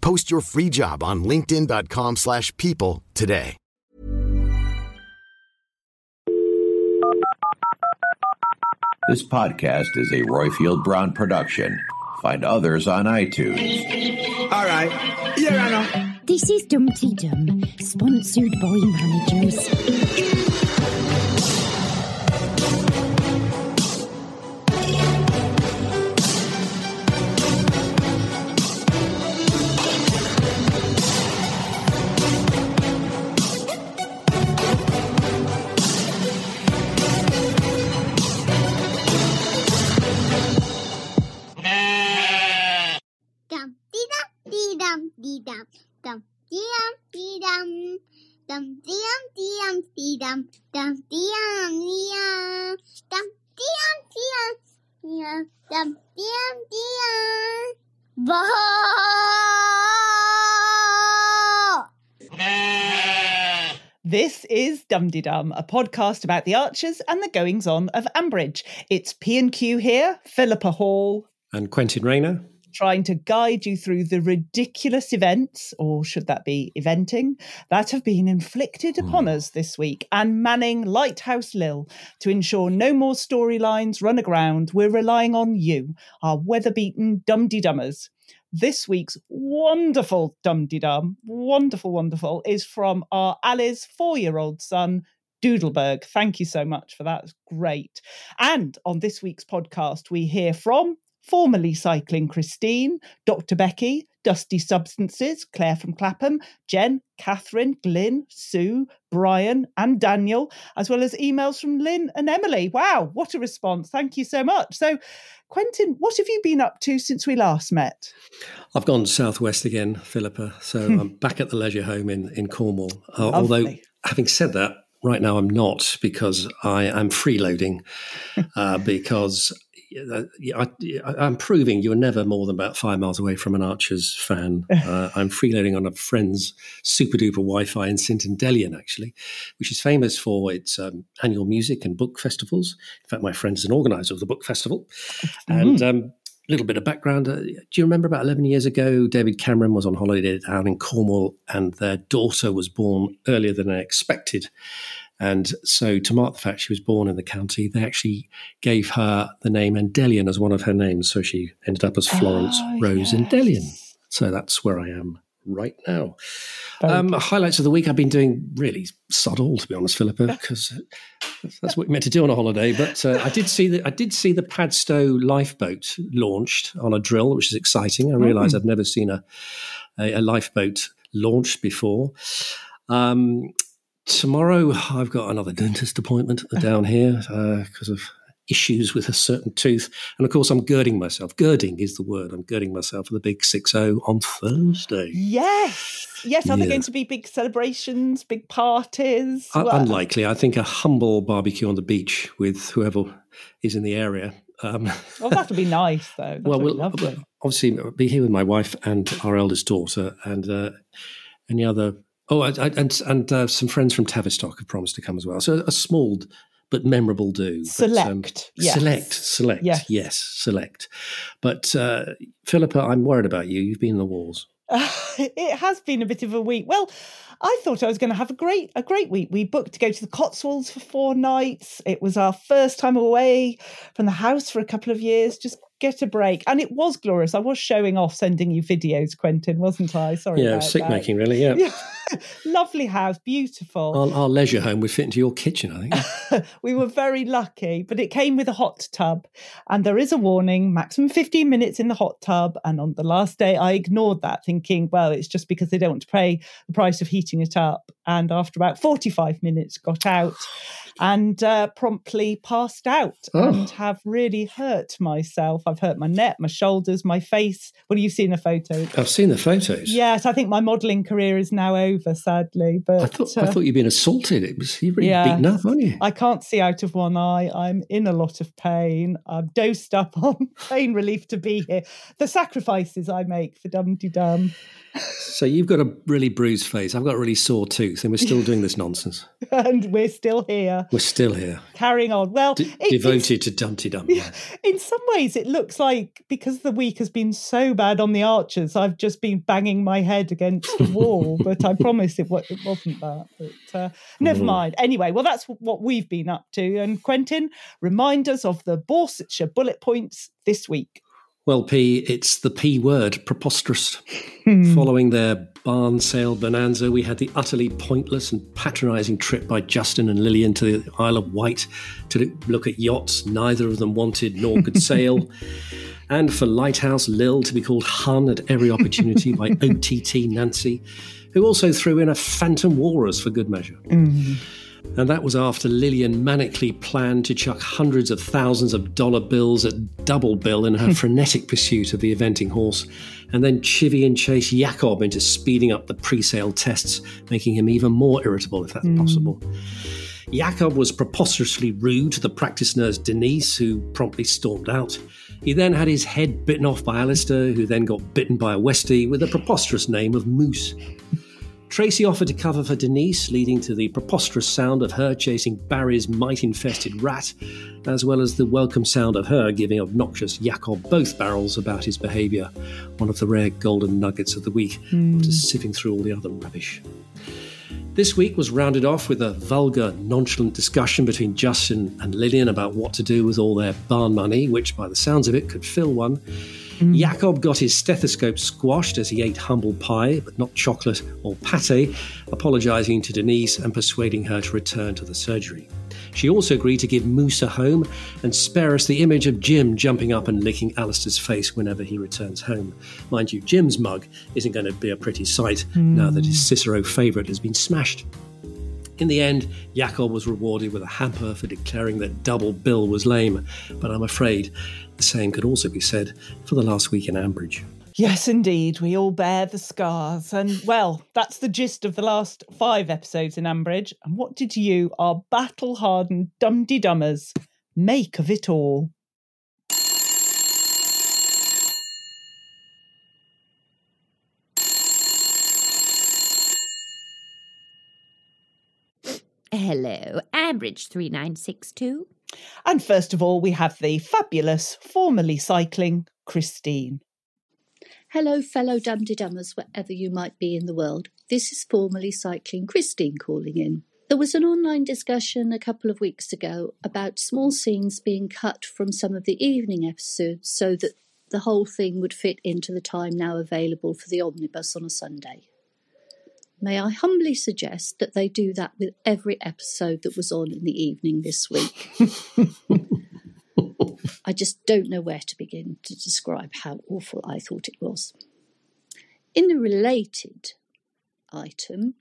Post your free job on linkedin.com/people slash people today. This podcast is a Roifield Brown production. Find others on iTunes. All right. Here I know. This is Dumpty Dum, sponsored by managers. Dum dee dum dee dum dee dum dum dee dum dee dum dum dee dum dee dum dee dum dum dee dum dee dum dum dee dum dee dum dum dee dum dee dum Bah! This is Dum Dee Dum, a podcast about the archers and the goings on of Ambridge. It's P and Q here, Philippa Hall, And Quentin Rayner. Trying to guide you through the ridiculous events, or should that be eventing, that have been inflicted hmm. upon us this week, and manning Lighthouse Lil to ensure no more storylines run aground. We're relying on you, our weather-beaten Dum Dee Dummers. This week's wonderful Dum Dee Dum, wonderful, wonderful, is from our Alice four-year-old son, Doodleberg. Thank you so much for that. It's great. And on this week's podcast, we hear from formerly cycling Christine, Dr. Becky, Dusty Substances, Claire from Clapham, Jen, Catherine, Glyn, Sue, Brian, and Daniel, as well as emails from Lynn and Emily. Wow, what a response. Thank you so much. So, Quentin, what have you been up to since we last met? I've gone southwest again, Philippa. So I'm back at the leisure home in, in Cornwall. Uh, although, having said that, right now I'm not because I am freeloading uh, because I, I'm proving you're never more than about five miles away from an Archers fan. Uh, I'm freeloading on a friend's super duper Wi Fi in St. Endellion, actually, which is famous for its um, annual music and book festivals. In fact, my friend is an organizer of the book festival. And um, a little bit of background. Uh, do you remember about 11 years ago, David Cameron was on holiday down in Cornwall and their daughter was born earlier than expected. And so, to mark the fact she was born in the county, they actually gave her the name Endellion as one of her names. So she ended up as Florence Oh, Rose yes. Endellion. So that's where I am right now. Um, highlights of the week I've been doing really sod all, to be honest, Philippa, because that's what you're meant to do on a holiday. But uh, I did see the I did see the Padstow lifeboat launched on a drill, which is exciting. I realised I've never seen a, a, a lifeboat launched before. Um, tomorrow I've got another dentist appointment down here because of issues with a certain tooth, and of course I'm girding myself. Girding is the word. I'm girding myself for the big six zero on Thursday. Yes. Yes. Are there going to be big celebrations, big parties? Un- Unlikely. I think a humble barbecue on the beach with whoever is in the area. Um, Oh, that'll be nice, though. That'll well, we'll lovely. obviously be here with my wife and our eldest daughter, and uh, any other. Oh, I- I- and and uh, some friends from Tavistock have promised to come as well. So a small but memorable do. But, um, Select, yes. Select. Select. Yes. Yes. Select. But uh, Philippa, I'm worried about you. You've been in the wars. it has been a bit of a week. Well, I thought I was going to have a great a great week. We booked to go to the Cotswolds for four nights. It was our first time away from the house for a couple of years. Just get a break. And it was glorious. I was showing off sending you videos, Quentin, wasn't I? Sorry. Yeah, sick that. making, really. Yeah. Yeah. Lovely house, beautiful. Our, our leisure home would fit into your kitchen, I think. we were very lucky, but it came with a hot tub. And there is a warning maximum 15 minutes in the hot tub. And on the last day, I ignored that, thinking, well, it's just because they don't want to pay the price of heating it up. And after about 45 minutes, got out and uh, promptly passed out Oh. and have really hurt myself. I've hurt my neck, my shoulders, my face. Well, you've seen the photos. I've seen the photos. Yes, I think my modelling career is now over, sadly. But I thought, uh, I thought you'd been assaulted. It was you really Yeah. beaten up, weren't you? I can't see out of one eye. I'm in a lot of pain. I'm dosed up on pain relief to be here. The sacrifices I make for Dum Dum. So you've got a really bruised face. I've got a really sore tooth, and we're still doing this nonsense. And we're still here, We're still here, carrying on. Well, de- it- devoted to Dumpty Dum. in some ways, it looks like because the week has been so bad on the Archers, I've just been banging my head against the wall. but I promise it, it wasn't that. But uh, never Mhm. mind. Anyway, well, that's what we've been up to. And Quentin, remind us of the Borsetshire bullet points this week. Well, P, it's the P word, preposterous. Hmm. Following their barn sale bonanza, we had the utterly pointless and patronising trip by Justin and Lillian to the Isle of Wight to look at yachts neither of them wanted nor could sail. And for Lighthouse Lil to be called Hun at every opportunity by OTT Nancy, who also threw in a Phantom Walrus for good measure. Mm-hmm. And that was after Lillian manically planned to chuck hundreds of thousands of dollar bills at double bill in her frenetic pursuit of the eventing horse, and then chivvy and chase Jakob into speeding up the pre sale tests, making him even more irritable if that's hmm. possible. Jakob was preposterously rude to the practice nurse Denise, who promptly stormed out. He then had his head bitten off by Alistair, who then got bitten by a Westie with the preposterous name of Moose. Tracy offered to cover for Denise, leading to the preposterous sound of her chasing Barry's mite infested rat, as well as the welcome sound of her giving obnoxious Jakob both barrels about his behaviour, one of the rare golden nuggets of the week, hmm. after sifting through all the other rubbish. This week was rounded off with a vulgar, nonchalant discussion between Justin and Lillian about what to do with all their barn money, which, by the sounds of it, could fill one. Mm. Jakob got his stethoscope squashed as he ate humble pie, but not chocolate or pate, apologising to Denise and persuading her to return to the surgery. She also agreed to give Moose a home and spare us the image of Jim jumping up and licking Alistair's face whenever he returns home. Mind you, Jim's mug isn't going to be a pretty sight now that his mm. Cicero favourite has been smashed. In the end, Jakob was rewarded with a hamper for declaring that double bill was lame, but I'm afraid the same could also be said for the last week in Ambridge. Yes, indeed. We all bear the scars. And well, that's the gist of the last five episodes in Ambridge. And what did you, our battle hardened dum de dummers, make of it all? Hello, Ambridge 3962. And first of all, we have the fabulous, formerly cycling Christine. Hello, fellow dum-de-dummers, wherever you might be in the world. This is formerly Cycling Christine calling in. There was an online discussion a couple of weeks ago about small scenes being cut from some of the evening episodes so that the whole thing would fit into the time now available for the omnibus on a Sunday. May I humbly suggest that they do that with every episode that was on in the evening this week? I just don't know where to begin to describe how awful I thought it was. In the related item,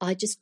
I just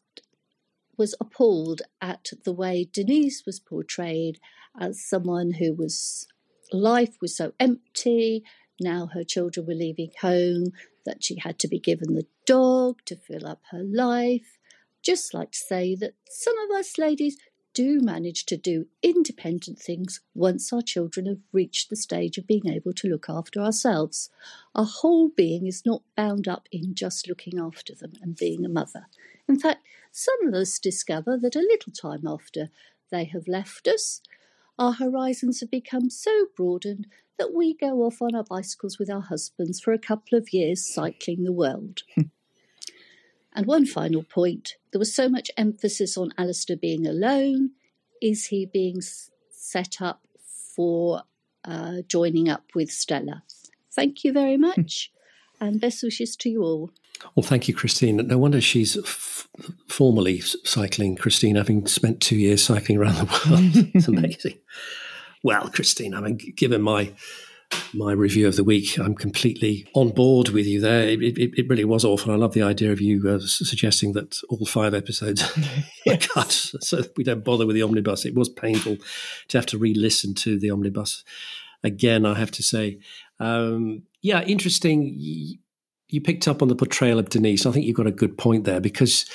was appalled at the way Denise was portrayed as someone who was life was so empty. Now her children were leaving home, that she had to be given the dog to fill up her life. Just like to say that some of us ladies do manage to do independent things once our children have reached the stage of being able to look after ourselves. Our whole being is not bound up in just looking after them and being a mother. In fact, some of us discover that a little time after they have left us, our horizons have become so broadened that we go off on our bicycles with our husbands for a couple of years cycling the world. and one final point there was so much emphasis on Alistair being alone. Is he being set up for uh, joining up with Stella. Thank you very much, and best wishes to you all. Well, thank you, Christine. No wonder she's f- formally cycling, Christine, having spent two years cycling around the world. it's amazing. Well, Christine, I mean, given my my review of the week, I'm completely on board with you there. It, it, it really was awful. I love the idea of you uh, suggesting that all five episodes are cut so we don't bother with the omnibus. It was painful to have to re listen to the omnibus again, I have to say. Um, yeah, interesting. You picked up on the portrayal of Denise. I think you've got a good point there because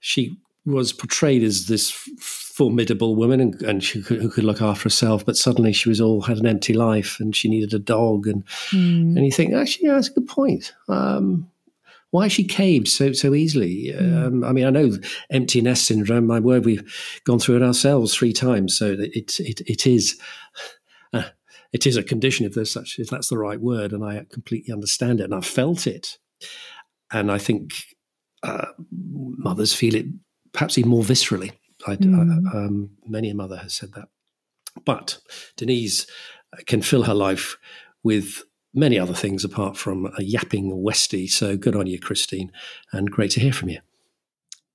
she was portrayed as this formidable woman and, and she could, who could look after herself, but suddenly she was all had an empty life and she needed a dog. And mm. and you think actually, yeah, that's a good point. Um, why she caved so so easily? Mm. Um, I mean, I know empty nest syndrome. My word, we've gone through it ourselves three times, so it it it is. Uh, it is a condition if there's such if that's the right word, and I completely understand it, and I've felt it, and I think uh, mothers feel it perhaps even more viscerally. Mm. Uh, um, many a mother has said that. But Denise can fill her life with many other things apart from a yapping Westie. So good on you, Christine, and great to hear from you.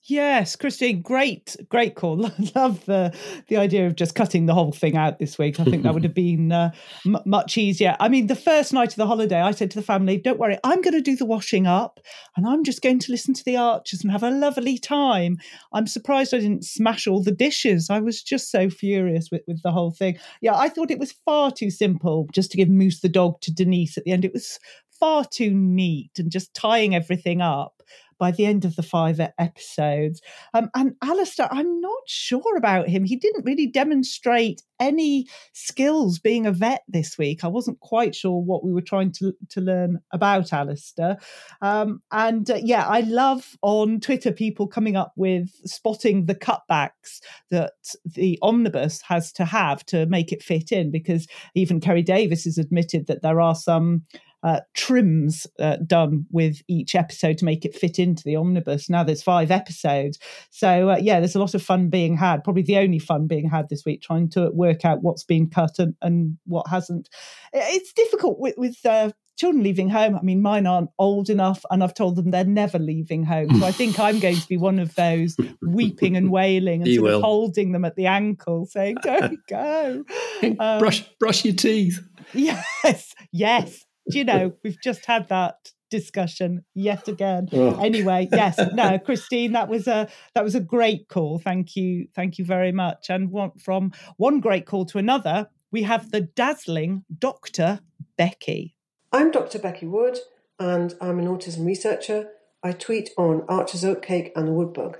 Yes, Christine, great, great call. Love the the idea of just cutting the whole thing out this week. I think that would have been uh, m- much easier. I mean, the first night of the holiday, I said to the family, "Don't worry, I'm going to do the washing up, and I'm just going to listen to the Archers and have a lovely time." I'm surprised I didn't smash all the dishes. I was just so furious with with the whole thing. Yeah, I thought it was far too simple just to give Moose the dog to Denise at the end. It was far too neat and just tying everything up by the end of the five episodes. Um, and Alistair, I'm not sure about him. He didn't really demonstrate any skills being a vet this week. I wasn't quite sure what we were trying to, to learn about Alistair. Um, and uh, yeah, I love on Twitter people coming up with spotting the cutbacks that the omnibus has to have to make it fit in, because even Kerry Davis has admitted that there are some uh, trims uh, done with each episode to make it fit into the omnibus. Now there's five episodes. So, uh, yeah, there's a lot of fun being had, probably the only fun being had this week, trying to work out what's been cut and, and what hasn't. It's difficult with, with uh, children leaving home. I mean, mine aren't old enough, and I've told them they're never leaving home. So I think I'm going to be one of those weeping and wailing and sort of holding them at the ankle, saying, "Don't go." Um, brush, brush your teeth. Yes, yes you know, we've just had that discussion yet again. Oh. Anyway, yes, no, Christine, that was a that was a great call. Thank you, thank you very much. And one, from one great call to another, we have the dazzling Dr. Becky. I'm Dr. Becky Wood, and I'm an autism researcher. I tweet on Archer's Oatcake and the Woodbug.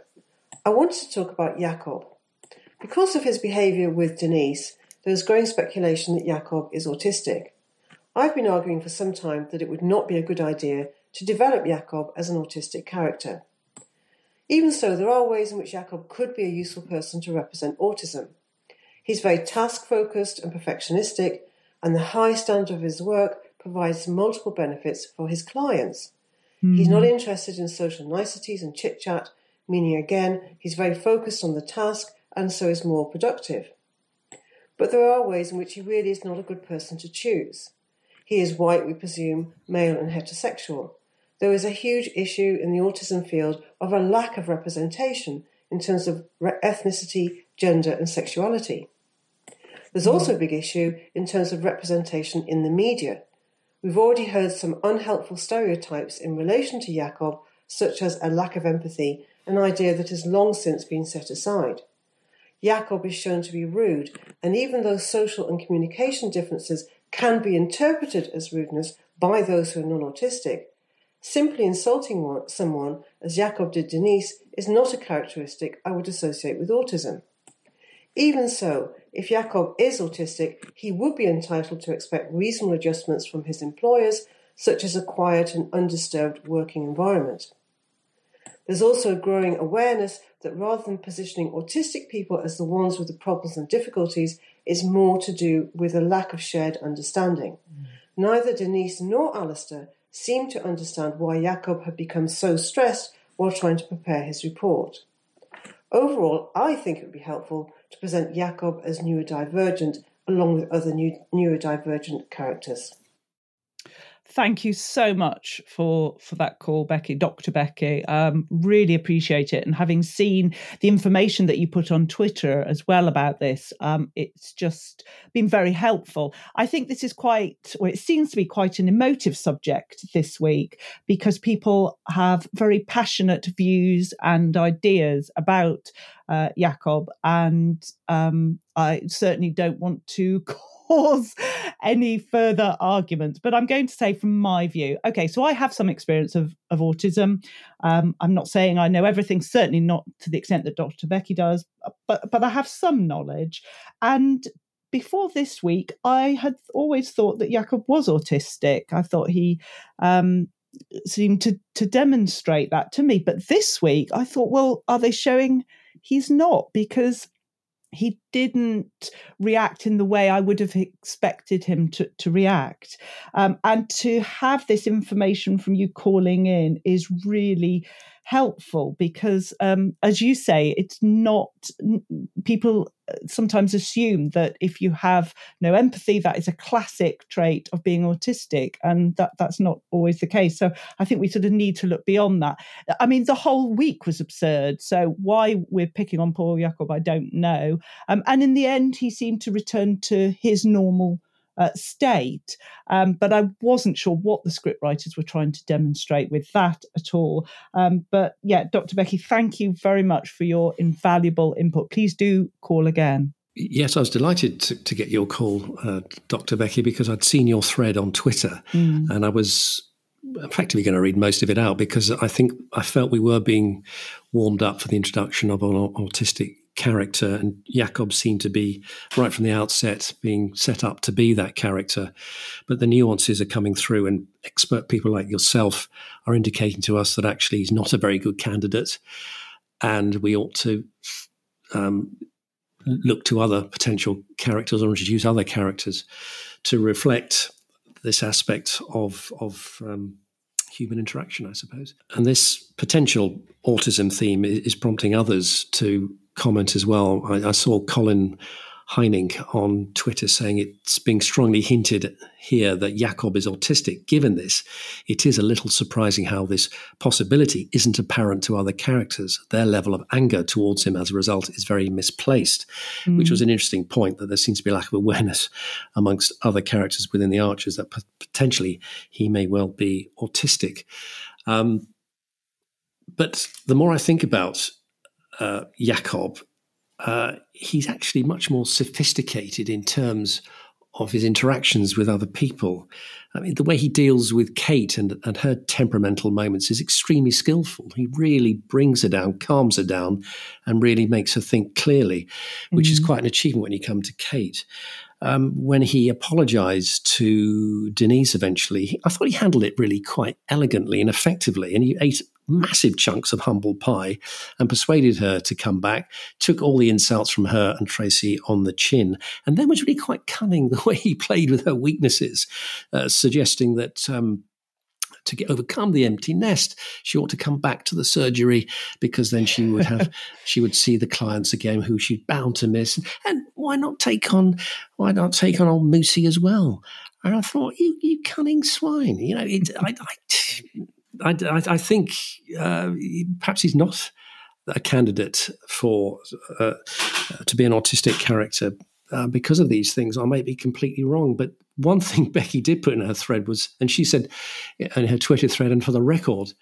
I wanted to talk about Jakob. Because of his behaviour with Denise, there's growing speculation that Jakob is autistic. I've been arguing for some time that it would not be a good idea to develop Jakob as an autistic character. Even so, there are ways in which Jakob could be a useful person to represent autism. He's very task focused and perfectionistic, and the high standard of his work provides multiple benefits for his clients. Mm. He's not hmm. interested in social niceties and chit chat, meaning again, he's very focused on the task and so is more productive. But there are ways in which he really is not a good person to choose. He is white, we presume, male and heterosexual. There is a huge issue in the autism field of a lack of representation in terms of ethnicity, gender, and sexuality. There's hmm. also a big issue in terms of representation in the media. We've already heard some unhelpful stereotypes in relation to Jakob, such as a lack of empathy, an idea that has long since been set aside. Jakob is shown to be rude, and even though social and communication differences can be interpreted as rudeness by those who are non autistic, simply insulting one, someone, as Jakob did Denise, is not a characteristic I would associate with autism. Even so, if Jakob is autistic, he would be entitled to expect reasonable adjustments from his employers, such as a quiet and undisturbed working environment. There's also a growing awareness that rather than positioning autistic people as the ones with the problems and difficulties, is more to do with a lack of shared understanding. Mm. Neither Denise nor Alistair seemed to understand why Jakob had become so stressed while trying to prepare his report. Overall, I think it would be helpful to present Jakob as neurodivergent along with other neurodivergent characters. Thank you so much for for that call, Becky, Dr. Becky. Um, really appreciate it. And having seen the information that you put on Twitter as well about this, um, it's just been very helpful. I think this is quite, well, it seems to be quite an emotive subject this week because people have very passionate views and ideas about uh, and um, I certainly don't want to. cause any further arguments. But I'm going to say, from my view, okay, so I have some experience of, of autism. Um, I'm not saying I know everything, certainly not to the extent that Dr. Becky does, but but I have some knowledge. And before this week, I had always thought that Jakob was autistic. I thought he um, seemed to to demonstrate that to me. But this week, I thought, well, are they showing he's not? Because he didn't react in the way I would have expected him to, to react. Um, and to have this information from you calling in is really helpful because, um, as you say, it's not people uh, sometimes assume that if you have no empathy, that is a classic trait of being autistic, and that that's not always the case. So I think we sort of need to look beyond that. I mean, the whole week was absurd. So why we're picking on Paul Jakob, I don't know. Um, and in the end, he seemed to return to his normal uh, state. Um, but I wasn't sure what the scriptwriters were trying to demonstrate with that at all. Um, but yeah, Dr. Becky, thank you very much for your invaluable input. Please do call again. Yes, I was delighted to, to get your call, uh, Dr. Becky, because I'd seen your thread on Twitter mm. and I was effectively going to read most of it out because I think I felt we were being warmed up for the introduction of an autistic character, and Jakob seemed to be right from the outset being set up to be that character. But the nuances are coming through, and expert people like yourself are indicating to us that actually he's not a very good candidate, and we ought to um, look to other potential characters or introduce other characters to reflect this aspect of of um, human interaction, I suppose. And this potential autism theme is prompting others to comment as well. I, I saw Colin Heining on Twitter saying it's being strongly hinted here that Jakob is autistic. Given this, it is a little surprising how this possibility isn't apparent to other characters. Their level of anger towards him as a result is very misplaced, mm. which was an interesting point that there seems to be a lack of awareness amongst other characters within the Archers that p- potentially he may well be autistic. Um, but the more I think about uh, Jakob, uh, he's actually much more sophisticated in terms of his interactions with other people. I mean, the way he deals with Kate and, and her temperamental moments is extremely skillful. He really brings her down, calms her down, and really makes her think clearly, which mm-hmm. is quite an achievement when you come to Kate. Um, when he apologized to Denise eventually, I thought he handled it really quite elegantly and effectively. And he ate massive chunks of humble pie and persuaded her to come back, took all the insults from her and Tracy on the chin, and then was really quite cunning the way he played with her weaknesses, uh, suggesting that. Um, to get, overcome the empty nest, she ought to come back to the surgery because then she would have she would see the clients again who she'd bound to miss. And why not take on why not take on old Moosey as well? And I thought, you you cunning swine, you know, it, I, I I, I, think uh, perhaps he's not a candidate for uh, to be an autistic character uh, because of these things. I may be completely wrong, but one thing Becky did put in her thread was, and she said in her Twitter thread, and for the record,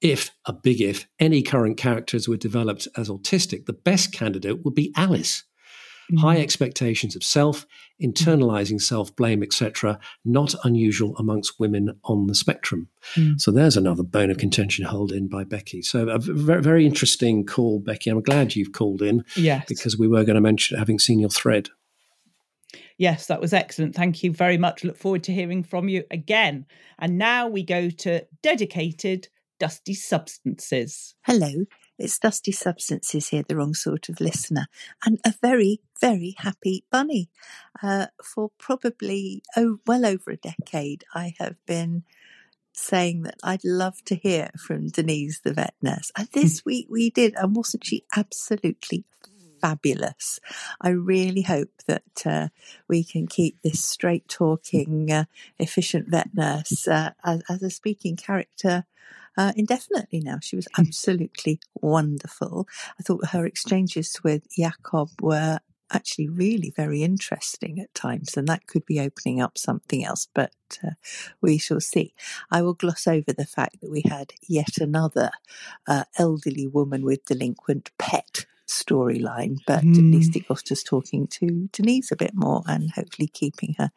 if a big if any current characters were developed as autistic, the best candidate would be Alice mm. high expectations of self, internalizing self blame, etc., not unusual amongst women on the spectrum. Mm. So there's another bone of contention held in by Becky. So a very, very interesting call, Becky. I'm glad you've called in. Yes. Because we were going to mention having seen your thread. Yes, that was excellent. Thank you very much. Look forward to hearing from you again. And now we go to dedicated dusty substances. Hello, it's Dusty Substances here, the wrong sort of listener, and a very, very happy bunny. Uh, for probably oh, well over a decade, I have been saying that I'd love to hear from Denise, the vet nurse. And this week we did, and wasn't she absolutely fabulous. I really hope that uh, we can keep this straight talking, uh, efficient vet nurse uh, as, as, a speaking character. Uh, indefinitely now. She was absolutely wonderful. I thought her exchanges with Jakob were actually really very interesting at times, and that could be opening up something else, but uh, we shall see. I will gloss over the fact that we had yet another uh, elderly woman with delinquent pet storyline, but mm. at least it got us talking to Denise a bit more and hopefully keeping her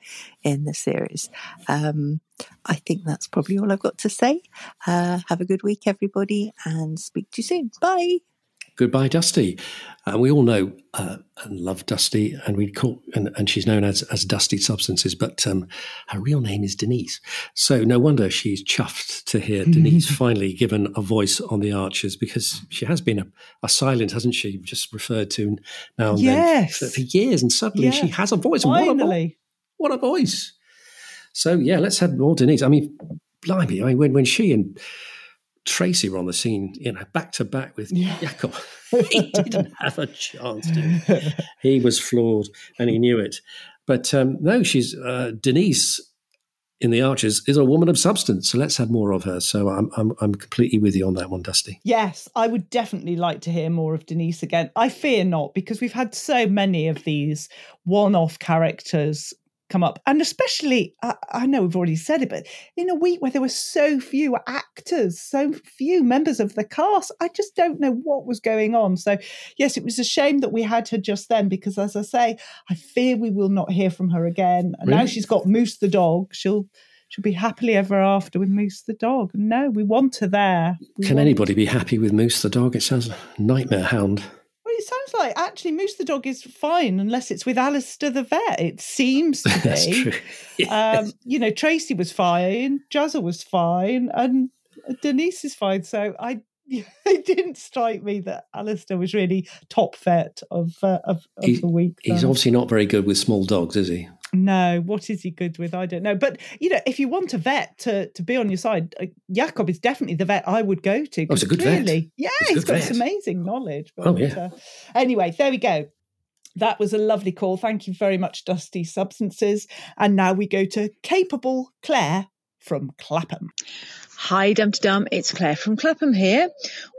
in the series. Um, I think that's probably all I've got to say. Uh, have a good week, everybody, and speak to you soon. Bye. Goodbye, Dusty. Uh, we all know uh, and love Dusty, and we call and, and she's known as as Dusty Substances, but um, her real name is Denise. So no wonder she's chuffed to hear Denise finally given a voice on the Archers because she has been a, a silent, hasn't she? Just referred to now and yes. then for, for, years, and suddenly she has a voice. Finally, what a, what a voice! So yeah, let's have more Denise. I mean, blimey! I mean, when when she and Tracy were on the scene, you know, back to back with yeah. Jakob. he didn't have a chance. He was flawed, and he knew it. But um, no, she's uh, Denise in the Archers is a woman of substance. So let's have more of her. So I'm, I'm I'm completely with you on that one, Dusty. Yes, I would definitely like to hear more of Denise again. I fear not because we've had so many of these one-off characters come up. And especially, I, I, know we've already said it, but in a week where there were so few actors, so few members of the cast, I just don't know what was going on. So, yes, it was a shame that we had her just then because, as I say, I fear we will not hear from her again. And really? now she's got Moose the dog. She'll. She'll be happily ever after with Moose the dog. No, we want her there. We Can anybody be happy with Moose the dog? It sounds a nightmare hound sounds like actually Moose the dog is fine unless it's with Alistair the vet. It seems to be. That's true. Yes. Um, you know, Tracy was fine, Jazza was fine, and Denise is fine. So I it didn't strike me that Alistair was really top vet of uh, of, of he, the week. He's obviously not very good with small dogs, is he? No, what is he good with? I don't know. But you know, if you want a vet to, to be on your side, uh, Jakob is definitely the vet I would go to. Oh, it's a good really, vet. Yeah, it's he's got vet. amazing knowledge. But, oh yeah. Uh, anyway, there we go. That was a lovely call. Thank you very much, Dusty Substances. And now we go to capable Claire from Clapham. Hi, Dum Dum. It's Claire from Clapham here.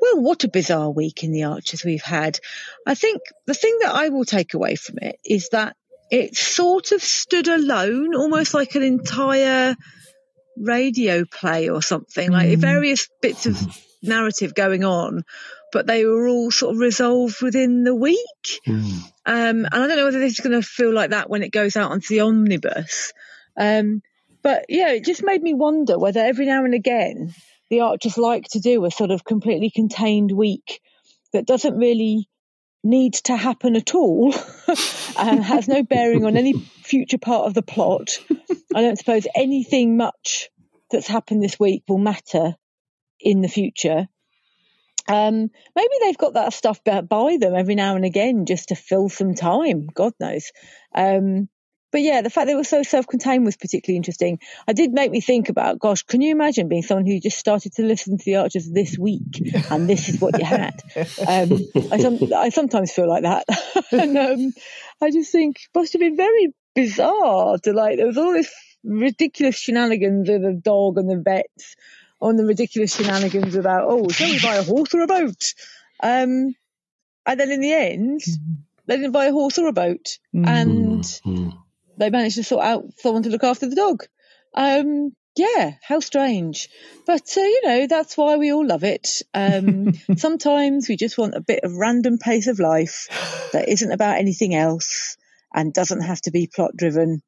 Well, what a bizarre week in the Archers we've had. I think the thing that I will take away from it is that it sort of stood alone, almost like an entire radio play or something, like mm. various bits of narrative going on, but they were all sort of resolved within the week. Mm. Um, and I don't know whether this is going to feel like that when it goes out onto the omnibus. Um, but yeah, it just made me wonder whether every now and again the archers like to do a sort of completely contained week that doesn't really need to happen at all and has no bearing on any future part of the plot. I don't suppose anything much that's happened this week will matter in the future. Um, maybe they've got that stuff by them every now and again just to fill some time. God knows. Um, but yeah, the fact they were so self-contained was particularly interesting. I did make me think about, gosh, can you imagine being someone who just started to listen to the Archers this week, and this is what you had? Um, I, some, I, sometimes feel like that, and um, I just think it must have been very bizarre to like there was all this ridiculous shenanigans with the dog and the vets, on the ridiculous shenanigans about oh, shall we buy a horse or a boat? Um, and then in the end, mm-hmm. they didn't buy a horse or a boat, mm-hmm. and. Mm-hmm they managed to sort out someone to look after the dog. Um, yeah, how strange. But, uh, you know, that's why we all love it. Um, sometimes we just want a bit of random pace of life that isn't about anything else and doesn't have to be plot driven.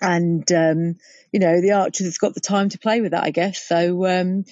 And, um, you know, the Archers has got the time to play with that, I guess. So, um,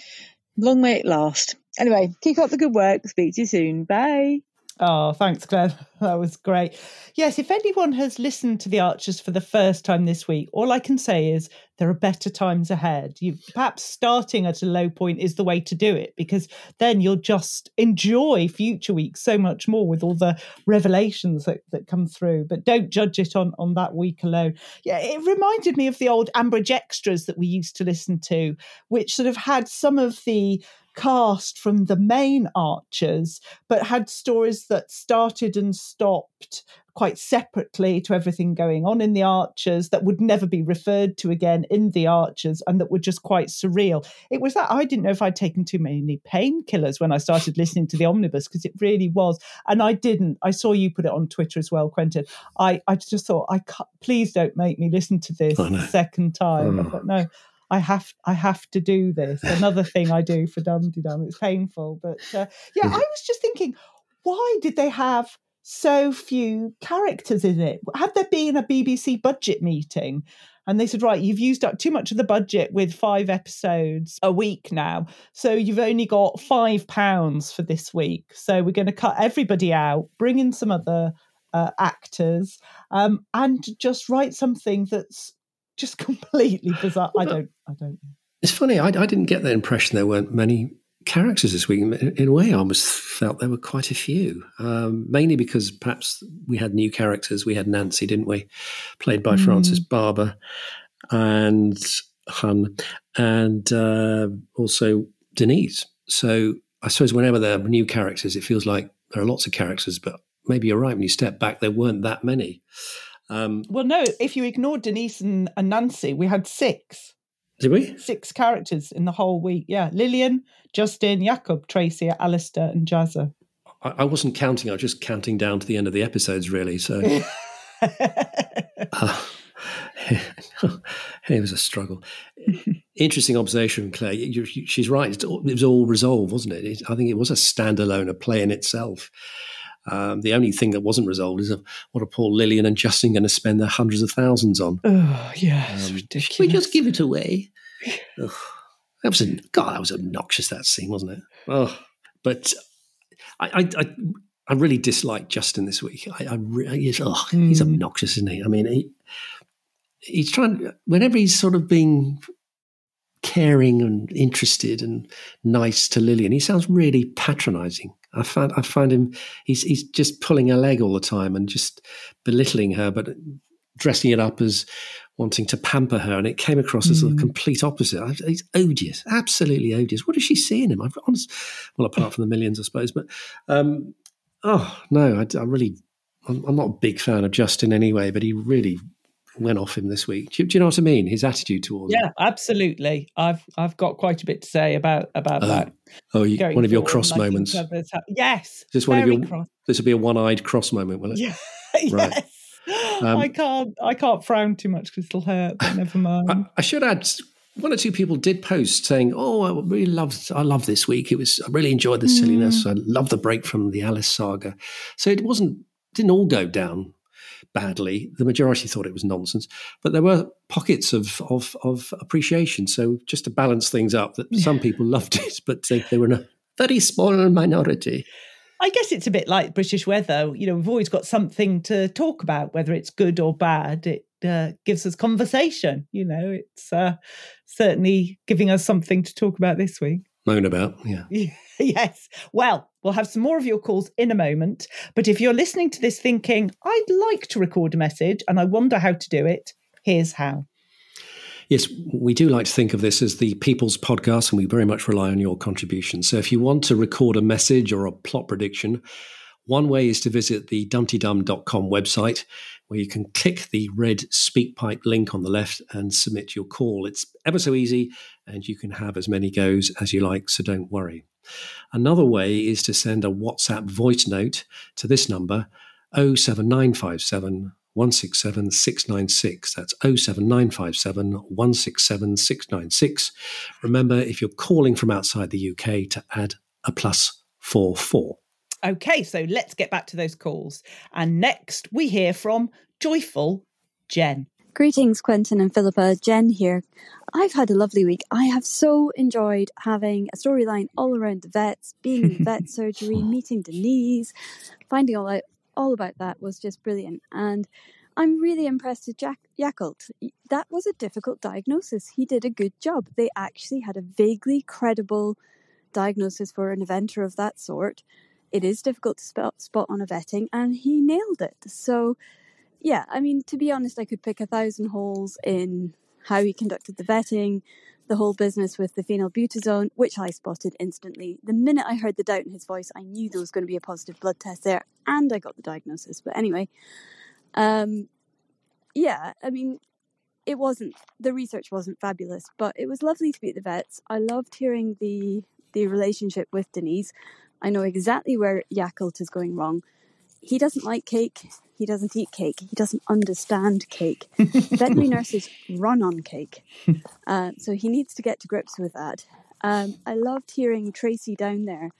long may it last. Anyway, keep up the good work. Speak to you soon. Bye. Oh, thanks, Claire. That was great. Yes, if anyone has listened to The Archers for the first time this week, all I can say is there are better times ahead. You perhaps starting at a low point is the way to do it because then you'll just enjoy future weeks so much more with all the revelations that, that come through. But don't judge it on, on that week alone. Yeah, it reminded me of the old Ambridge extras that we used to listen to, which sort of had some of the cast from the main Archers, but had stories that started and stopped quite separately to everything going on in the Archers that would never be referred to again in the Archers and that were just quite surreal. It was that I didn't know if I'd taken too many painkillers when I started listening to the omnibus because it really was. And I didn't. I saw you put it on Twitter as well, Quentin. I, I just thought, I please don't make me listen to this a second time. I hmm. thought, no. I have I have to do this. Another thing I do for Dum Dum. It's painful, but uh, yeah, I was just thinking, why did they have so few characters in it? Had there been a BBC budget meeting? And they said, right, you've used up too much of the budget with five episodes a week now. So you've only got five pounds for this week. So we're going to cut everybody out, bring in some other uh, actors, um, and just write something that's just completely bizarre. I don't, I don't. It's funny. I, I didn't get the impression there weren't many characters this week. In, in, a way, I almost felt there were quite a few, um, mainly because perhaps we had new characters. We had Nancy, didn't we? Played by mm. Frances Barber and Hun, and uh, also Denise. So I suppose whenever there are new characters, it feels like there are lots of characters, but maybe you're right. When you step back, there weren't that many. Um, well, no, if you ignore Denise and, and Nancy, we had six. Did we? Six characters in the whole week. Yeah. Lillian, Justin, Jakob, Tracy, Alistair, and Jazza. I, I wasn't counting. I was just counting down to the end of the episodes, really. So uh, it was a struggle. Interesting observation, Claire. You, she's right. It was all resolved, wasn't it? it? I think it was a standalone, a play in itself. Um, the only thing that wasn't resolved is what are Paul Lilian and Justin going to spend their hundreds of thousands on? Oh, yeah, um, ridiculous. we just give it away? Ugh. That was a, God. That was obnoxious. That scene, wasn't it? Oh, but I, I, I, I really dislike Justin this week. I, I really, he's, oh, mm. he's obnoxious, isn't he? I mean, he, he's trying. Whenever he's sort of being caring and interested and nice to Lilian, he sounds really patronising. I find I find him he's he's just pulling her leg all the time and just belittling her, but dressing it up as wanting to pamper her, and it came across as mm. the complete opposite. He's odious, absolutely odious. What does she see in him? I've honest, well, apart from the millions, I suppose. But um, oh no, I, I really, I'm, I'm, not a big fan of Justin anyway. But he really went off him this week. Do, do you know what I mean? His attitude towards yeah, absolutely. I've I've got quite a bit to say about about oh. that. Oh, you, one of your cross like moments. Yes, this one of your. Cross. This will be a one-eyed cross moment, will it? Yeah. right. yes. Um, I can't. I can't frown too much because it'll hurt. But never mind. I, I, should add. One or two people did post saying, "Oh, I really loved. I love this week. It was. I really enjoyed the silliness. Mm. I love the break from the Alice saga." So it wasn't. Didn't all go down badly. The majority thought it was nonsense, but there were pockets of of, of appreciation. So just to balance things up, that some people loved it, but they, they were in a very small minority. I guess it's a bit like British weather. You know, we've always got something to talk about, whether it's good or bad. It uh, gives us conversation. You know, it's uh, certainly giving us something to talk about this week. Moan about, yeah. yes. Well, we'll have some more of your calls in a moment. But if you're listening to this thinking, I'd like to record a message and I wonder how to do it, here's how. Yes, we do like to think of this as the people's podcast, and we very much rely on your contributions. So if you want to record a message or a plot prediction, one way is to visit the dumtydum.com website, where you can click the red SpeakPipe link on the left and submit your call. It's ever so easy, and you can have as many goes as you like, so don't worry. Another way is to send a WhatsApp voice note to this number 07957 167 696. That's 07957 167 696. Remember, if you're calling from outside the UK, to add a plus 44. Okay, so let's get back to those calls. And next, we hear from Joyful Jen. Greetings, Quentin and Philippa. Jen here. I've had a lovely week. I have so enjoyed having a storyline all around the vets, being in vet surgery, meeting Denise, finding all out all about that was just brilliant. And I'm really impressed with Jack Jakob. That was a difficult diagnosis. He did a good job. They actually had a vaguely credible diagnosis for an eventer of that sort. It is difficult to spot, spot on a vetting, and he nailed it. So, yeah, I mean, to be honest, I could pick a thousand holes in how he conducted the vetting, the whole business with the phenylbutazone, which I spotted instantly. The minute I heard the doubt in his voice, I knew there was going to be a positive blood test there, and I got the diagnosis. But anyway, um, yeah, I mean, it wasn't the research wasn't fabulous, but it was lovely to be at the vets. I loved hearing the the relationship with Denise. I know exactly where Yakult is going wrong. He doesn't like cake. He doesn't eat cake. He doesn't understand cake. Veterinary nurses run on cake. Uh, so he needs to get to grips with that. Um, I loved hearing Tracy down there.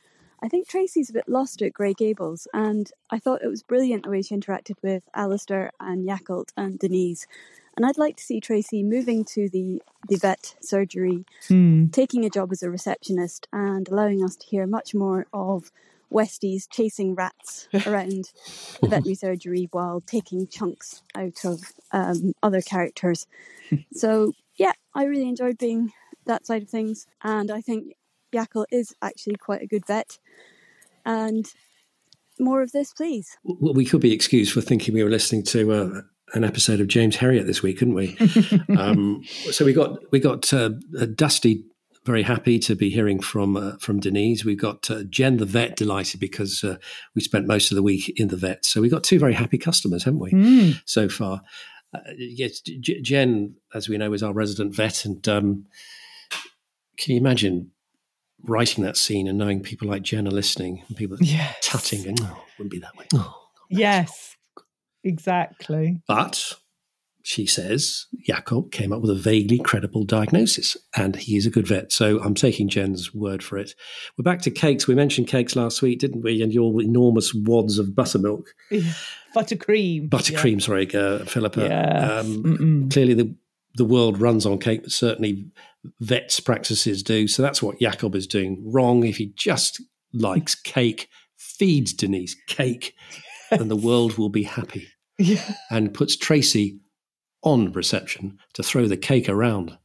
I think Tracy's a bit lost at Grey Gables, and I thought it was brilliant the way she interacted with Alistair and Jakob and Denise. And I'd like to see Tracy moving to the, the vet surgery, Hmm. taking a job as a receptionist, and allowing us to hear much more of Westies chasing rats around the veterinary surgery while taking chunks out of um, other characters. so, yeah, I really enjoyed being that side of things. And I think Jakob is actually quite a good vet. And more of this, please. Well, we could be excused for thinking we were listening to uh, an episode of James Herriot this week, couldn't we? um, so we got we got uh, Dusty very happy to be hearing from uh, from Denise. We've got uh, Jen the vet delighted because uh, we spent most of the week in the vet. So we've got two very happy customers, haven't we, Mm. so far? Uh, yes, J- Jen, as we know, is our resident vet, and um, can you imagine writing that scene and knowing people like Jen are listening and people Yes. tutting and oh, wouldn't be that way. Oh. Yes, exactly. But she says Jakob came up with a vaguely credible diagnosis and he is a good vet. So I'm taking Jen's word for it. We're back to cakes. We mentioned cakes last week, didn't we? And your enormous wads of buttermilk, Buttercream. buttercream, Yeah. sorry, uh, Philippa. Yes. Um, clearly, the the world runs on cake, but certainly vets' practices do. So that's what Jakob is doing wrong. If he just likes cake, feeds Denise cake, then the world will be happy Yeah. and puts Tracy on reception to throw the cake around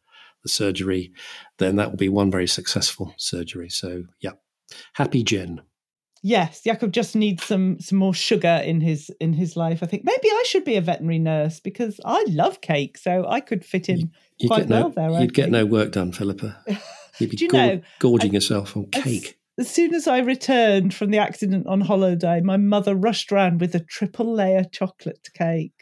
the surgery, then that will be one very successful surgery. So, yeah, happy Jen. Yes, Jakob just needs some some more sugar in his in his life. I think maybe I should be a veterinary nurse because I love cake, so I could fit in You'd quite get no, well there. I you'd get no work done, Philippa. You'd be you gor- know, gorging I- yourself on as- cake. As soon as I returned from the accident on holiday, my mother rushed round with a triple layer chocolate cake.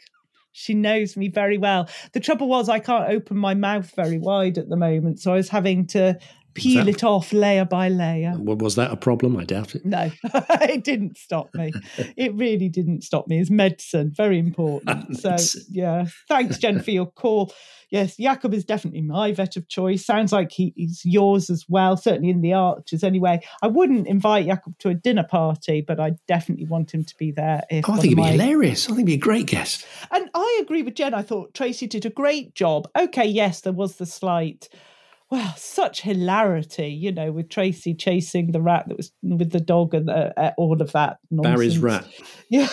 She knows me very well. The trouble was, I can't open my mouth very wide at the moment, so I was having to peel that- it off layer by layer. Was that a problem? I doubt it. No, it didn't stop me. It really didn't stop me. It's medicine, very important. So, yeah, thanks, Jen, for your call. Yes, Jakob is definitely my vet of choice. Sounds like he, he's yours as well, certainly in the Archers anyway. I wouldn't invite Jakob to a dinner party, but I definitely want him to be there. If Oh, I think he'd be my- hilarious. I think he'd be a great guest. and I agree with Jen. I thought Tracy did a great job. Okay, yes, there was the slight, well, such hilarity, you know, with Tracy chasing the rat that was with the dog and uh, uh, all of that. Nonsense. Barry's rat. Yeah.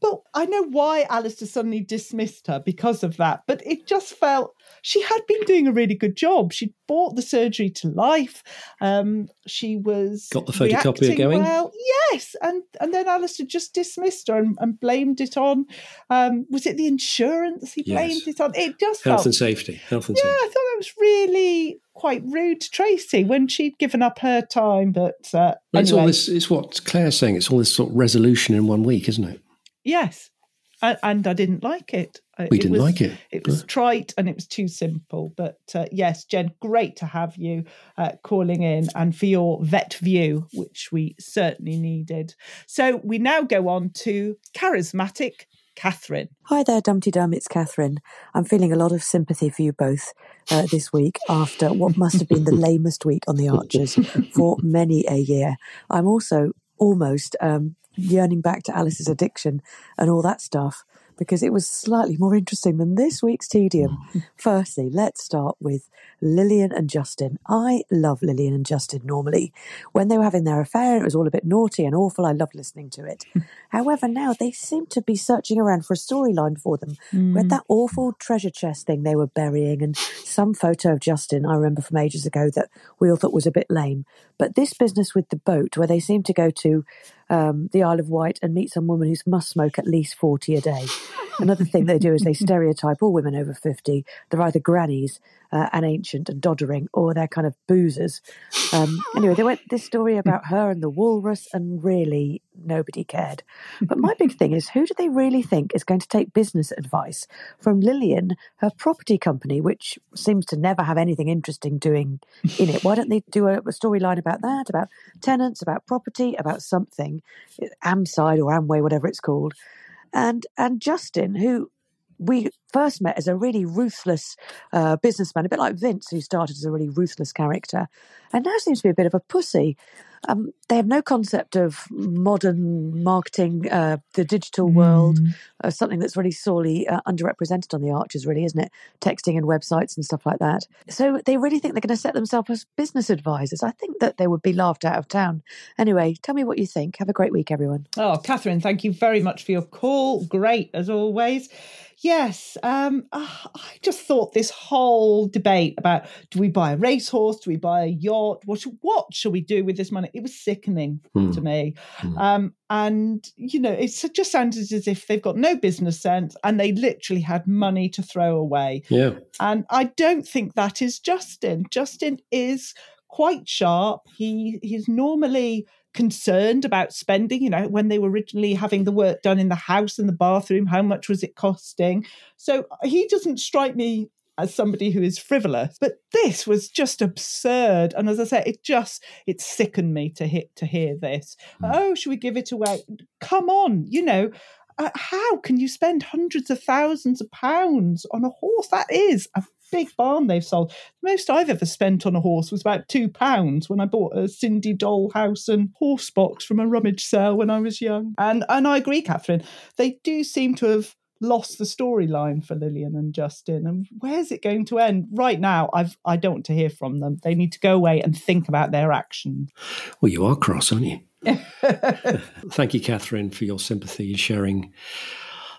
But I know why Alistair suddenly dismissed her because of that. But it just felt she had been doing a really good job. She'd brought the surgery to life. Um, she was Got the photocopier going? Well, yes, and and then Alistair just dismissed her and, and blamed it on. Um, was it the insurance he Yes. blamed it on? It just Health felt and safety. Health and yeah, safety. I thought that was really quite rude to Tracy when she'd given up her time. But uh, Well, It's all anyway, this. It's what Claire's saying. It's all this sort of resolution in one week, isn't it? Yes, and, and I didn't like it. Uh, We didn't was- like it. It was trite and it was too simple. But uh, yes, Jen, great to have you uh, calling in and for your vet view, which we certainly needed. So we now go on to charismatic Catherine. Hi there, Dumpty Dum. It's Catherine. I'm feeling a lot of sympathy for you both uh, this week after what must have been the lamest week on the Archers for many a year. I'm also almost um, yearning back to Alice's addiction and all that stuff because it was slightly more interesting than this week's tedium. Mm. Firstly, let's start with Lillian and Justin. I love Lillian and Justin normally. When they were having their affair, it was all a bit naughty and awful. I loved listening to it. However, now they seem to be searching around for a storyline for them. We had mm. that awful treasure chest thing they were burying, and some photo of Justin I remember from ages ago that we all thought was a bit lame. But this business with the boat, where they seem to go to um, the Isle of Wight and meet some woman who must smoke at least 40 a day. Another thing they do is they stereotype all women over 50. They're either grannies uh, and ancient and doddering, or they're kind of boozers. Um, anyway, they went this story about her and the walrus, and really nobody cared. But my big thing is who do they really think is going to take business advice from Lillian, her property company, which seems to never have anything interesting doing in it? Why don't they do a, a storyline about that, about tenants, about property, about something, Amside or Amway, whatever it's called? And and Justin, who we first met as a really ruthless uh, businessman, a bit like Vince, who started as a really ruthless character, and now seems to be a bit of a pussy. Um, they have no concept of modern marketing, uh, the digital world, Mm. uh, something that's really sorely uh, underrepresented on the Archers, really, isn't it? Texting and websites and stuff like that. So they really think they're going to set themselves as business advisors. I think that they would be laughed out of town. Anyway, tell me what you think. Have a great week, everyone. Oh, Catherine, thank you very much for your call. Great as always. Yes, um, ah, I just thought this whole debate about do we buy a racehorse, do we buy a yacht, what what shall we do with this money? It was sickening Hmm. to me, Hmm. um, and you know, it just sounded as if they've got no business sense and they literally had money to throw away. Yeah. And I don't think that is Justin. Justin is quite sharp. He he's normally concerned about spending, you know, when they were originally having the work done in the house and the bathroom, how much was it costing? So he doesn't strike me as somebody who is frivolous. But this was just absurd. And as I say, it just it sickened me to hit to hear this. Oh, should we give it away? Come on, you know, uh, how can you spend hundreds of thousands of pounds on a horse? That is a big barn they've sold. The most I've ever spent on a horse was about two pounds when I bought a Sindy doll house and horse box from a rummage sale when I was young. And and I agree, Catherine. They do seem to have lost the storyline for Lillian and Justin. And where's it going to end? Right now, I've I don't want to hear from them. They need to go away and think about their actions. Well, you are cross, aren't you? Thank you, Catherine, for your sympathy and sharing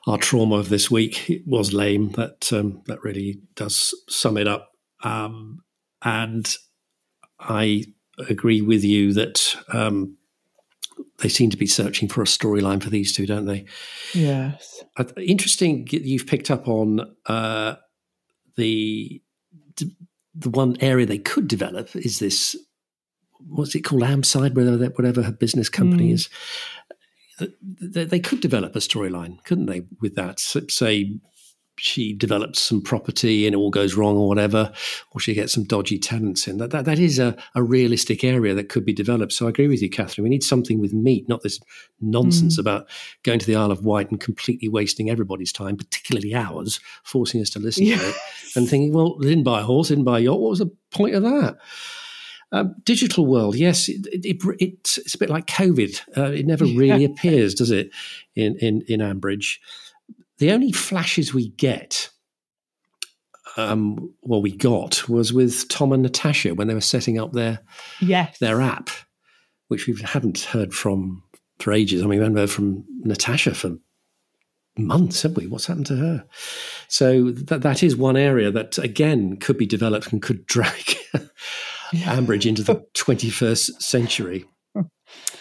our trauma of this week. It was lame, but um, that really does sum it up. Um, and I agree with you that um, they seem to be searching for a storyline for these two, don't they? Yes. Uh, Interesting, you've picked up on uh, the the one area they could develop is this. What's it called? Amside, whatever whatever her business company Mm. is. They, they could develop a storyline, couldn't they? With that, say she develops some property and it all goes wrong or whatever, or she gets some dodgy tenants in. That that, that is a, a realistic area that could be developed. So I agree with you, Catherine. We need something with meat, not this nonsense Mm. about going to the Isle of Wight and completely wasting everybody's time, particularly ours, forcing us to listen to it and thinking, well, they didn't buy a horse, they didn't buy a yacht. What was the point of that? Um, digital world, yes, it, it, it, it's, it's a bit like COVID. Uh, it never really appears, does it, in, in, in Ambridge? The only flashes we get, um, well, we got was with Tom and Natasha when they were setting up their Yes. their app, which we hadn't heard from for ages. I mean, we haven't heard from Natasha for months, have we? What's happened to her? So that that is one area that again could be developed and could drag Ambridge into the 21st century.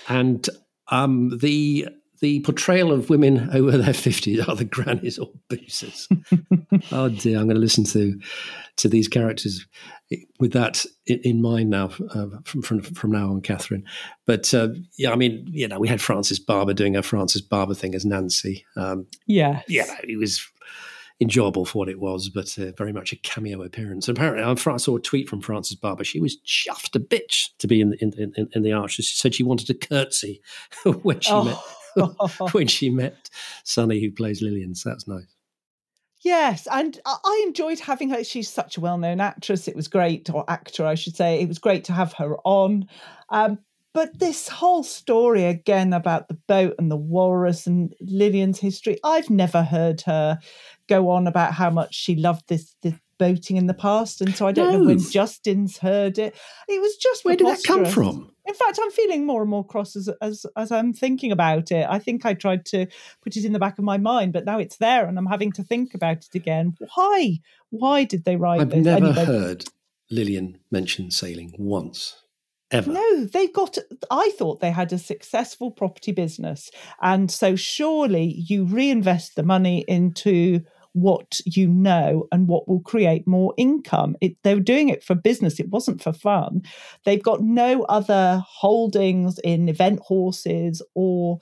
And um, the the portrayal of women over their 50s are the grannies or boozers. oh dear, I'm going to listen to to these characters with that in, in mind now uh, from, from from now on, Catherine. But uh, yeah, I mean, you know, we had Frances Barber doing her Frances Barber thing as Nancy. Um, Yeah. yeah, it was enjoyable for what it was, but uh, very much a cameo appearance. And apparently, I saw a tweet from Frances Barber. She was chuffed a bitch to be in the, in, in, in the Archers. She said she wanted to curtsy when she Oh. met when she met Sunny, who plays Lillian. So that's nice. Yes, and I I enjoyed having her. She's such a well-known actress. It was great, or actor, I should say. It was great to have her on. Um, but this whole story again about the boat and the walrus and Lillian's history, I've never heard her go on about how much she loved this, this boating in the past, and so I don't know when Justin's heard it. It was just Where did that come from? In fact, I'm feeling more and more cross as, as as I'm thinking about it. I think I tried to put it in the back of my mind, but now it's there, and I'm having to think about it again. Why? Why did they write this? I've this? never Anyway, heard Lillian mention sailing once. Ever. No, they've got. I thought they had a successful property business, and so surely you reinvest the money into what you know and what will create more income. It, they were doing it for business, it wasn't for fun. They've got no other holdings in event horses or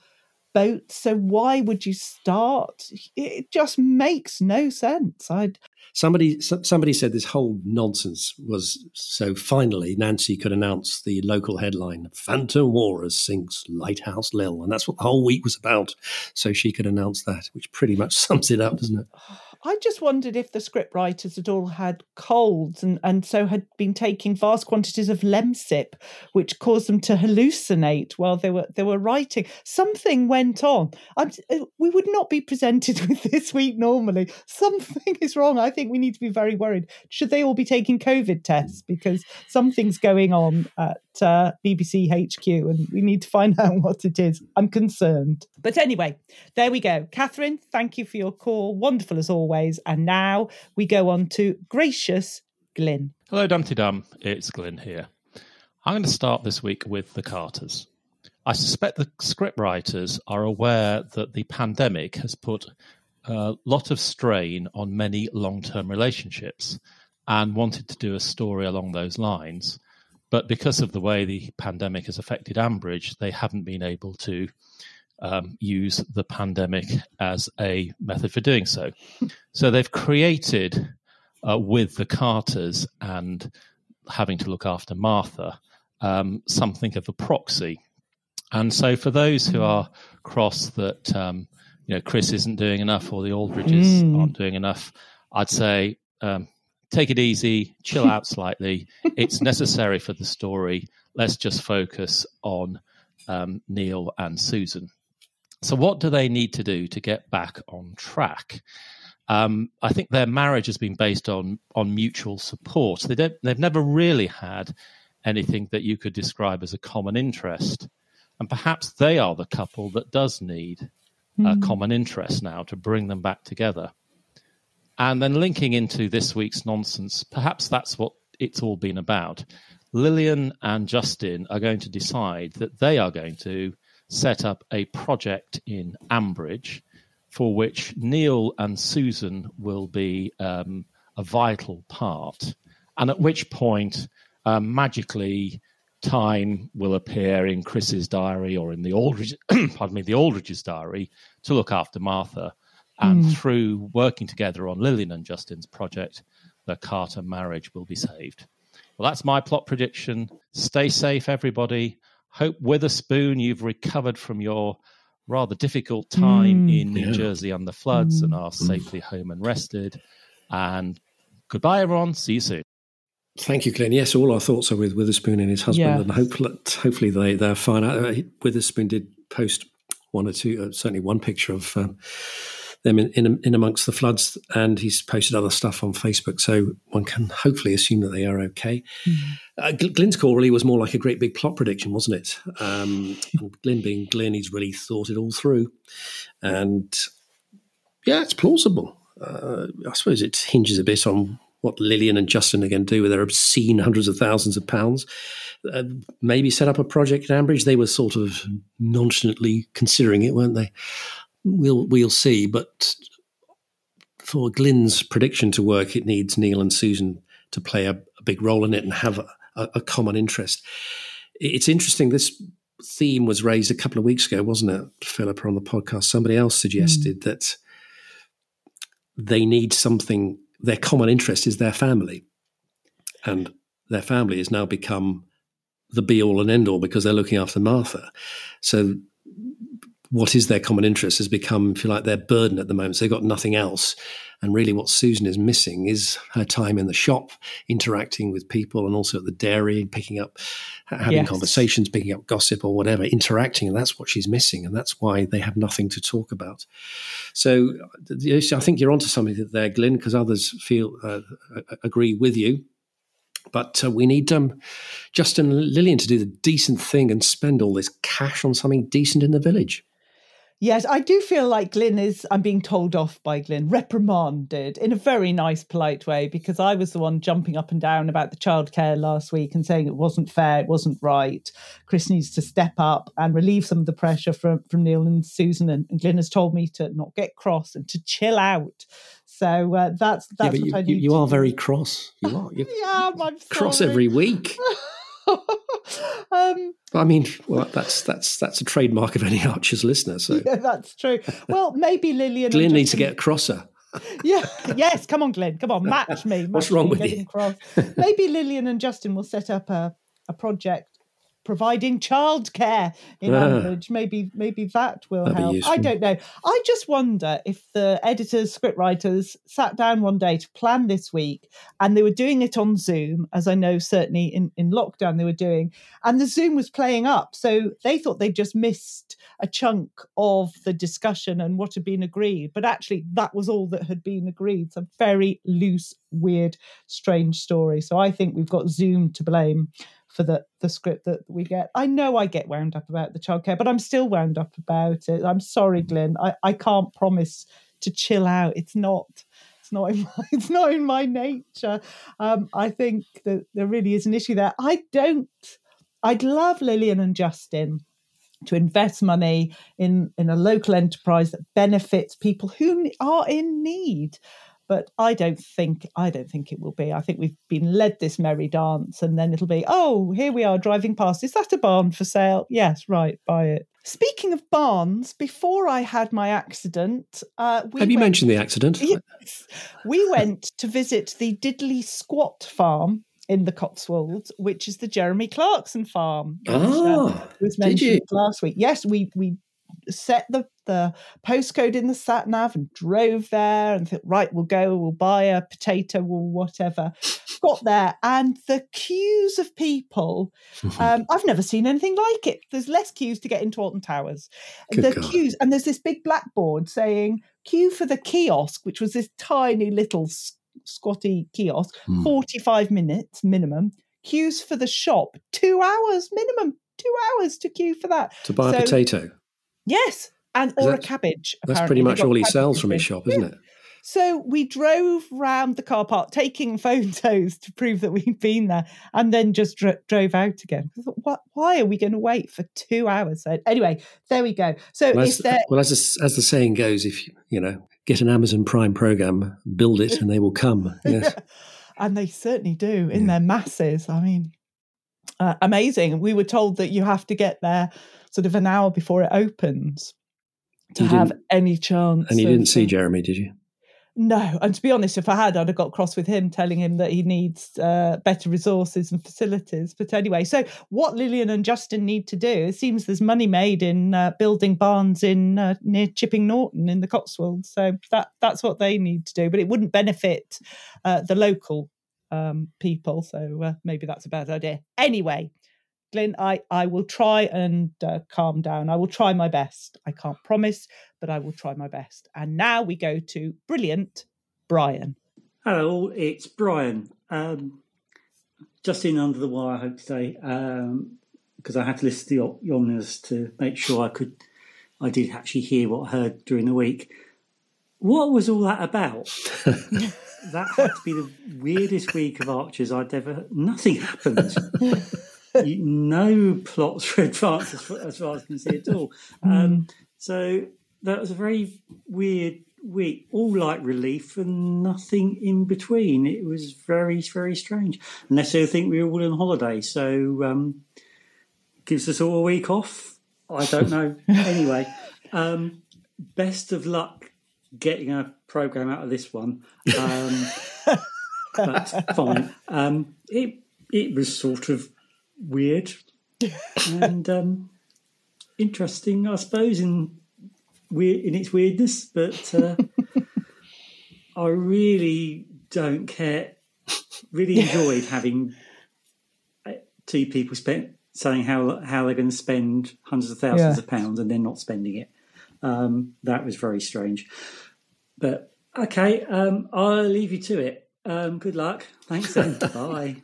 boats. So why would you start? It just makes no sense. I'd somebody somebody said this whole nonsense was so finally Nancy could announce the local headline Phantom Walrus sinks Lighthouse Lil and that's what the whole week was about. So she could announce that which pretty much sums it up doesn't it oh. I just wondered if the script writers had all had colds and, and so had been taking vast quantities of Lemsip, which caused them to hallucinate while they were they were writing. Something went on. I'm, uh, we would not be presented with this week normally. Something is wrong. I think we need to be very worried. Should they all be taking COVID tests because something's going on at uh, BBC HQ and we need to find out what it is. I'm concerned. But anyway, there we go. Catherine, thank you for your call. Wonderful as always. And now we go on to gracious Glyn. Hello, Dumpty Dum. It's Glyn here. I'm going to start this week with the Carters. I suspect the scriptwriters are aware that the pandemic has put a lot of strain on many long term relationships and wanted to do a story along those lines. But because of the way the pandemic has affected Ambridge, they haven't been able to um, use the pandemic as a method for doing so. so they've created, uh, with the Carters and having to look after Martha, um, something of a proxy. And so for those who are cross that um, you know Chris isn't doing enough or the Aldridges mm. aren't doing enough, I'd say um, take it easy, chill out slightly. It's necessary for the story. Let's just focus on um, Neil and Susan. So, what do they need to do to get back on track? Um, I think their marriage has been based on on mutual support. They don't, they've never really had anything that you could describe as a common interest, and perhaps they are the couple that does need mm. a hmm. common interest now to bring them back together. And then linking into this week's nonsense, perhaps that's what it's all been about. Lillian and Justin are going to decide that they are going to set up a project in Ambridge for which Neil and Susan will be um, a vital part. And at which point, um, magically, time will appear in Chris's diary or in the Aldridge, pardon me, the Aldridge's diary to look after Martha and mm. through working together on Lilian and Justin's project, the Carter marriage will be saved. Well, that's my plot prediction. Stay safe, everybody. Hope Witherspoon, you've recovered from your rather difficult time mm. in New yeah. Jersey under floods mm. and are safely home and rested. And goodbye, everyone. See you soon. Thank you, Glenn. Yes, all our thoughts are with Witherspoon and his husband, yes. and hopefully, hopefully they they're fine. Uh, Witherspoon did post one or two, uh, certainly one picture of um, them in, in, in amongst the floods, and he's posted other stuff on Facebook. So one can hopefully assume that they are okay. Mm-hmm. Uh, Glyn's call really was more like a great big plot prediction, wasn't it? Um, being Glyn, he's really thought it all through, and yeah, it's plausible. Uh, I suppose it hinges a bit on what Lillian and Justin are going to do with their obscene hundreds of thousands of pounds. Uh, maybe set up a project in Ambridge. They were sort of nonchalantly considering it, weren't they? We'll we'll see. But for Glyn's prediction to work, it needs Neil and Susan to play a, a big role in it and have a, a, common interest. It's interesting. This theme was raised a couple of weeks ago, wasn't it, Philippa, on the podcast? Somebody else suggested mm. that they need something. Their common interest is their family, and their family has now become the be all and end all because they're looking after Martha. So what is their common interest has become, if you like, their burden at the moment. So they've got nothing else. And really, what Susan is missing is her time in the shop, interacting with people, and also at the dairy, picking up, having yes. conversations, picking up gossip or whatever, interacting. And that's what she's missing. And that's why they have nothing to talk about. So I think you're onto something there, Glyn, because others feel uh, agree with you. But uh, we need um, Justin Lillian to do the decent thing and spend all this cash on something decent in the village. Yes, I do feel like Glyn is, I'm being told off by Glyn, reprimanded in a very nice, polite way, because I was the one jumping up and down about the childcare last week and saying it wasn't fair, it wasn't right. Chris needs to step up and relieve some of the pressure from, from Neil and Susan. And, and Glyn has told me to not get cross and to chill out. So uh, that's that's yeah, what you, I need. you are very cross. You are. Yeah, I'm cross every week. um, I mean, well, that's that's that's a trademark of any Archer's listener. So yeah, that's true. Well, maybe Lillian. and Glyn needs to get crosser. yeah, yes. Come on, Glenn. Come on, match me. What's wrong me with you? Cross. Maybe Lillian and Justin will set up a, a project providing childcare in Ah. Ambridge. Maybe maybe that will That'd help. I don't know. I just wonder if the editors, scriptwriters sat down one day to plan this week and they were doing it on Zoom, as I know certainly in, in lockdown they were doing, and the Zoom was playing up. So they thought they'd just missed a chunk of the discussion and what had been agreed. But actually, that was all that had been agreed. Some very loose, weird, strange story. So I think we've got Zoom to blame for the, the script that we get. I know I get wound up about the childcare, but I'm still wound up about it. I'm sorry, Glenn. I, I can't promise to chill out. It's not. It's not in my, it's not in my nature. Um, I think that there really is an issue there. I don't. I'd love Lillian and Justin to invest money in in a local enterprise that benefits people who are in need but i don't think i don't think it will be i think we've been led this merry dance and then it'll be oh here we are driving past is that a barn for sale yes right buy it speaking of barns before i had my accident uh we Have you went- mentioned the accident? Yes. We went to visit the Diddly Squat farm in the Cotswolds, which is the Jeremy Clarkson farm. which, uh, Ah, was did mentioned you? last week. Yes, we we set the the postcode in the sat nav and drove there and thought, right, we'll go, we'll buy a potato or whatever. Got there and the queues of people. Um, I've never seen anything like it. There's less queues to get into Alton Towers. Good the God. queues, and there's this big blackboard saying queue for the kiosk, which was this tiny little squatty kiosk, Hmm. 45 minutes minimum. Queues for the shop, two hours minimum, two hours to queue for that. to buy a So- potato. Yes, and or a cabbage. That's pretty much all he sells from his shop, isn't it? So we drove round the car park, taking photos to prove that we'd been there, and then just dro- drove out again. I thought, what, why are we going to wait for two hours? So anyway, there we go. So Well, as, there, well, as the, as the saying goes, if you, you know get an Amazon Prime program, build it, and they will come. Yes. and they certainly do in their masses. I mean, uh, amazing. We were told that you have to get there sort of an hour before it opens to You have any chance. And you didn't see Jeremy, did you? No, and to be honest, if I had, I'd have got cross with him, telling him that he needs uh, better resources and facilities. But anyway, so what Lillian and Justin need to do? It seems there's money made in uh, building barns in uh, near Chipping Norton in the Cotswolds, so that that's what they need to do. But it wouldn't benefit uh, the local um, people, so uh, maybe that's a bad idea. Anyway, Glenn, I, I will try and uh, calm down. I will try my best. I can't promise, but I will try my best. And now we go to brilliant Brian. Hello. It's Brian. Um, just in under the wire, I hope today, because I had to listen to the Om- Omnibus to make sure I could, I did actually hear what I heard during the week. What was all that about? that had to be the weirdest week of Archers I'd ever. Nothing happened. No plots were advanced as far, as far as I can see at all. Um, so that was a very weird week, all light relief and nothing in between. It was very, very strange. Unless they think we were all on holiday, so um, gives us all a week off. I don't know. anyway, um, best of luck getting a program out of this one. Um, that's fine. Um, it it was sort of weird and um, interesting, I suppose, in weird in its weirdness. But uh, I really don't care. Really enjoyed having uh, two people spent saying how how they're going to spend hundreds of thousands Yeah. of pounds and then not spending it. Um, that was very strange. But okay, um, I'll leave you to it. Um, good luck. Thanks then. Bye.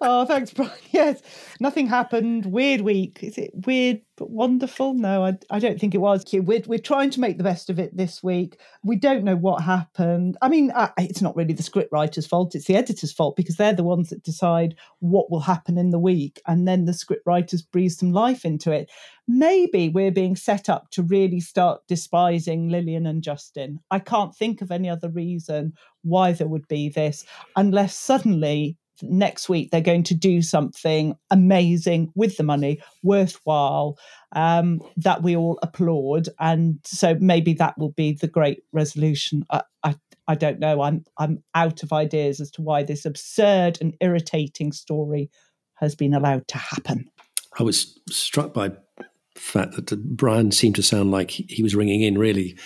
Oh, thanks, Brian. Yes, nothing happened. Weird week. Is it weird but wonderful? No, I, I don't think it was. We're, we're trying to make the best of it this week. We don't know what happened. I mean, I, it's not really the scriptwriter's fault, it's the editor's fault because they're the ones that decide what will happen in the week. And then the scriptwriters breathe some life into it. Maybe we're being set up to really start despising Lillian and Justin. I can't think of any other reason why there would be this unless suddenly next week they're going to do something amazing with the money, worthwhile, um, that we all applaud. And so maybe that will be the great resolution. I, I, I don't know. I'm I'm out of ideas as to why this absurd and irritating story has been allowed to happen. I was struck by the fact that Brian seemed to sound like he was ringing in really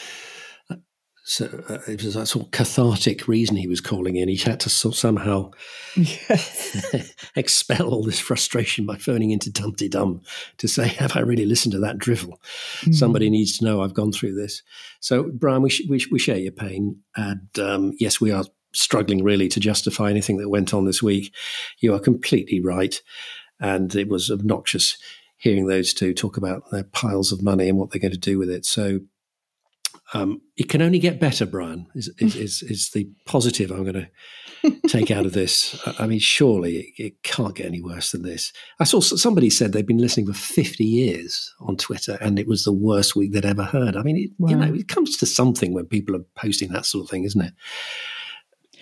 so uh, it was a sort of cathartic reason he was calling in. He had to sort somehow yes. expel all this frustration by phoning into Dumpty Dum to say, "Have I really listened to that drivel? Mm. Somebody needs to know I've gone through this." So, Brian, we sh- we, sh- we, share your pain, and um, yes, we are struggling really to justify anything that went on this week. You are completely right, and it was obnoxious hearing those two talk about their piles of money and what they're going to do with it. So um, it can only get better, Brian. Is is, is, is the positive I'm going to take out of this? I mean, surely it, it, can't get any worse than this. I saw somebody said they've been listening for 50 years on Twitter, and it was the worst week they'd ever heard. I mean, it, wow. you know, it comes to something when people are posting that sort of thing, isn't it?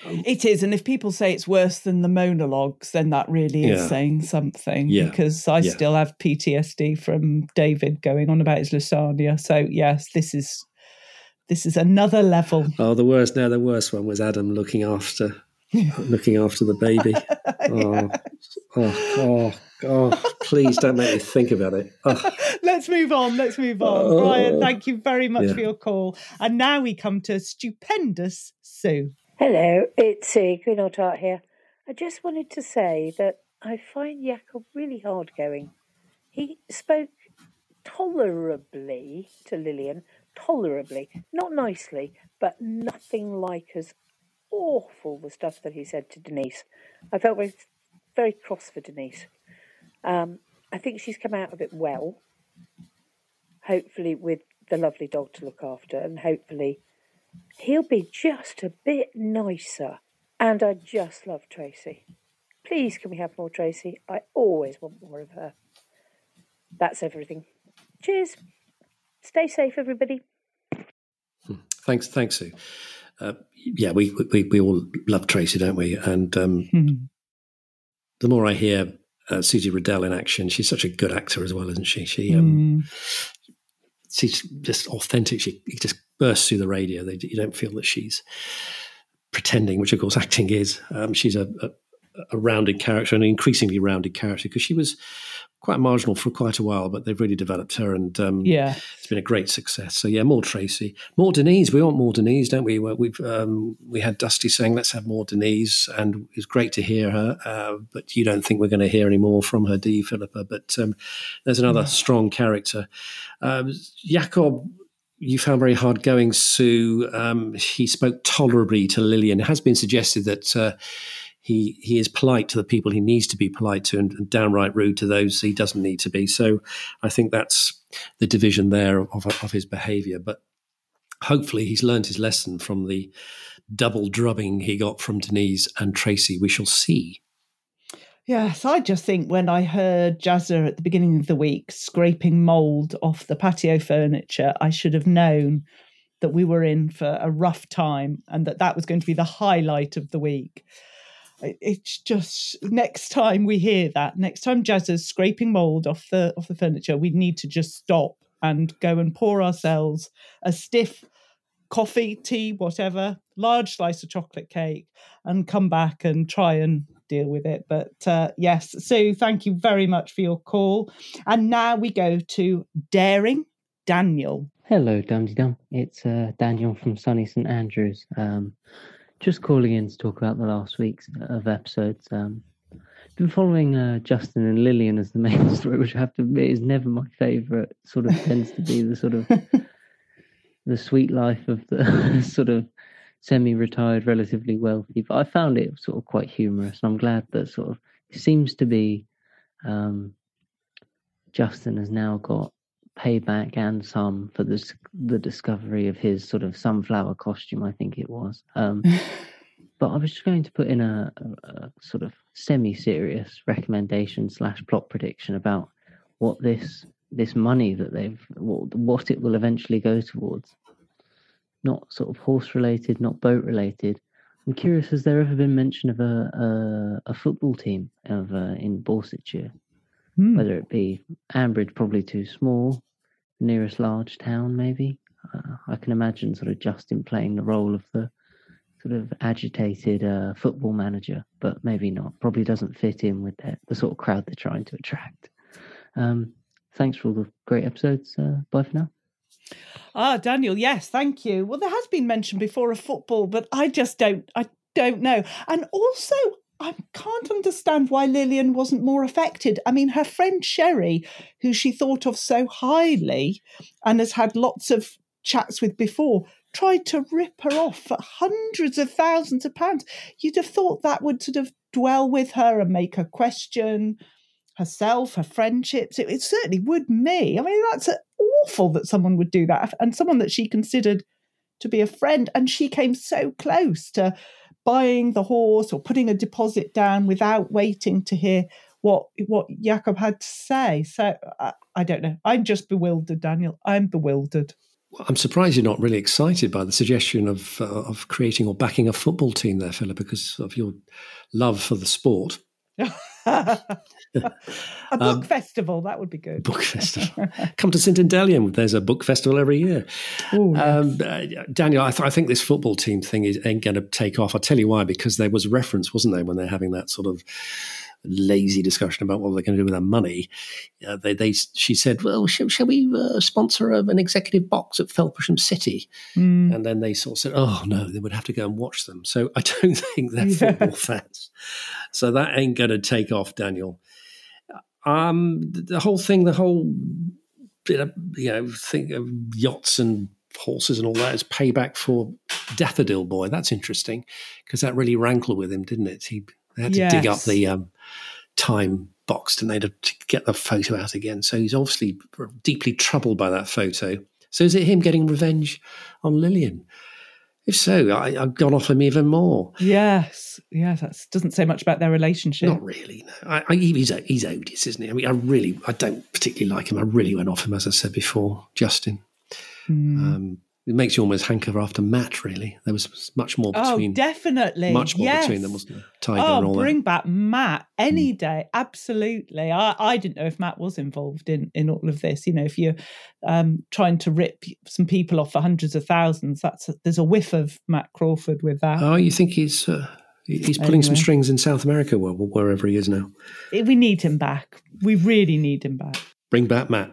It is, and if people say it's worse than the monologues, then that really is yeah. saying something. Yeah. Because I yeah. still have PTSD from David going on about his lasagna. So yes, this is this is another level. Oh, the worst. No, the worst one was Adam looking after looking after the baby. Oh, oh, oh, oh, please don't make me think about it. Oh. Let's move on. Let's move on. Oh. Brian, thank you very much yeah. for your call. And now we come to stupendous Sue. Hello, it's Sue, Green Art here. I just wanted to say that I find Jakob really hard going. He spoke tolerably to Lilian, tolerably, not nicely, but nothing like as awful the stuff that he said to Denise. I felt very, very cross for Denise. Um, I think she's come out of it well, hopefully with the lovely dog to look after, and hopefully he'll be just a bit nicer. And I just love Tracy. Please, can we have more Tracy? I always want more of her. That's everything. Cheers. Stay safe, everybody. Hmm. Thanks, thanks, Sue. Uh, yeah, we, we we all love Tracy, don't we? And um, mm-hmm. the more I hear uh, Susie Riddell in action, she's such a good actor as well, isn't she? She um, mm. she's just authentic. She just bursts through the radio. They, you don't feel that she's pretending, which of course acting is. Um, she's a, a, a rounded character, an increasingly rounded character, because she was quite marginal for quite a while, but they've really developed her, and um, yeah, it's been a great success. So yeah, more Tracy, more Denise. We want more Denise, don't we? We've um, we had Dusty saying let's have more Denise, and it's great to hear her. Uh, but you don't think we're going to hear any more from her, do you, Philippa? But um, there's another yeah. strong character, um, Jakob. You found very hard going, Sue. Um, he spoke tolerably to Lilian. It has been suggested that. Uh, he he is polite to the people he needs to be polite to and, and, downright rude to those he doesn't need to be. So I think that's the division there of, of his behaviour. But hopefully he's learned his lesson from the double drubbing he got from Denise and Tracy. We shall see. Yes, I just think when I heard Jazzer at the beginning of the week scraping mould off the patio furniture, I should have known that we were in for a rough time and that that was going to be the highlight of the week it's just next time we hear that, next time Jazzer's scraping mold off the off the furniture, we need to just stop and go and pour ourselves a stiff coffee, tea, whatever, large slice of chocolate cake, and come back and try and deal with it. But uh, yes, Sue, thank you very much for your call. And now we go to Daring Daniel. Hello, Dumpty Dum. It's uh, Daniel from sunny St Andrews. Um, just calling in to talk about the last weeks of episodes. Um, been following uh, Justin and Lillian as the main story, which I have to admit is never my favourite. Sort of tends to be the sort of the sweet life of the sort of semi-retired, relatively wealthy. But I found it sort of quite humorous, and I'm glad that sort of it seems to be um, Justin has now got payback and some for this the discovery of his sort of sunflower costume, I think it was. Um, but I was just going to put in a, a, a sort of semi-serious recommendation slash plot prediction about what this this money that they've what, what it will eventually go towards. Not sort of horse related, not boat related. I'm curious, has there ever been mention of a a, a football team of uh, in Borsetshire? Hmm. Whether it be Ambridge, probably too small, nearest large town, maybe. Uh, I can imagine sort of Justin playing the role of the sort of agitated uh, football manager, but maybe not. Probably doesn't fit in with the, the sort of crowd they're trying to attract. Um, thanks for all the great episodes. Uh, bye for now. Ah, Daniel, yes, thank you. Well, there has been mention before of football, but I just don't, I don't know. And also, I can't understand why Lillian wasn't more affected. I mean, her friend Sherry, who she thought of so highly and has had lots of chats with before, tried to rip her off for hundreds of thousands of pounds. You'd have thought that would sort of dwell with her and make her question herself, her friendships. It, it certainly would me. I mean, that's awful that someone would do that, and someone that she considered to be a friend, and she came so close to buying the horse or putting a deposit down without waiting to hear what what Jakob had to say. So I, I don't know. I'm just bewildered, Daniel. I'm bewildered. I'm surprised you're not really excited by the suggestion of uh, of creating or backing a football team there, Philip, because of your love for the sport. a book um, festival that would be good. Book festival. Come to St Indelium. There's a book festival every year. Ooh, um, uh, Daniel, I, th- I, think this football team thing is, ain't going to take off. I'll tell you why. Because there was reference, wasn't there, when they're having that sort of lazy discussion about what they're going to do with their money. Uh, they, they, she said, "Well, shall, shall we uh, sponsor a, an executive box at Felpersham City?" Mm. And then they sort of said, "Oh no, they would have to go and watch them." So I don't think they're yeah. football fans. So that ain't going to take off, Daniel. Um, the whole thing, the whole you know thing of yachts and horses and all that is payback for Daffodil Boy. That's interesting because that really rankled with him, didn't it? He they had to yes. dig up the um, time box, didn't they, to, to get the photo out again. So he's obviously deeply troubled by that photo. So is it him getting revenge on Lilian? If so, I, have gone off him even more. Yes, yes, that doesn't say much about their relationship. Not really. No, I, I, he's he's odious, isn't he? I mean, I really, I don't particularly like him. I really went off him, as I said before, Justin. Mm. Um, it makes you almost hanker after Matt. Really, there was much more between. Oh, definitely, much more yes. between them, wasn't there? Tiger oh, and all bring that. back Matt any mm. day. Absolutely. I, I didn't know if Matt was involved in in all of this. You know, if you're um, trying to rip some people off for hundreds of thousands, that's a, there's a whiff of Matt Crawford with that. Oh, you think he's uh, he's pulling anyway. some strings in South America, wherever he is now? We need him back. We really need him back. Bring back Matt.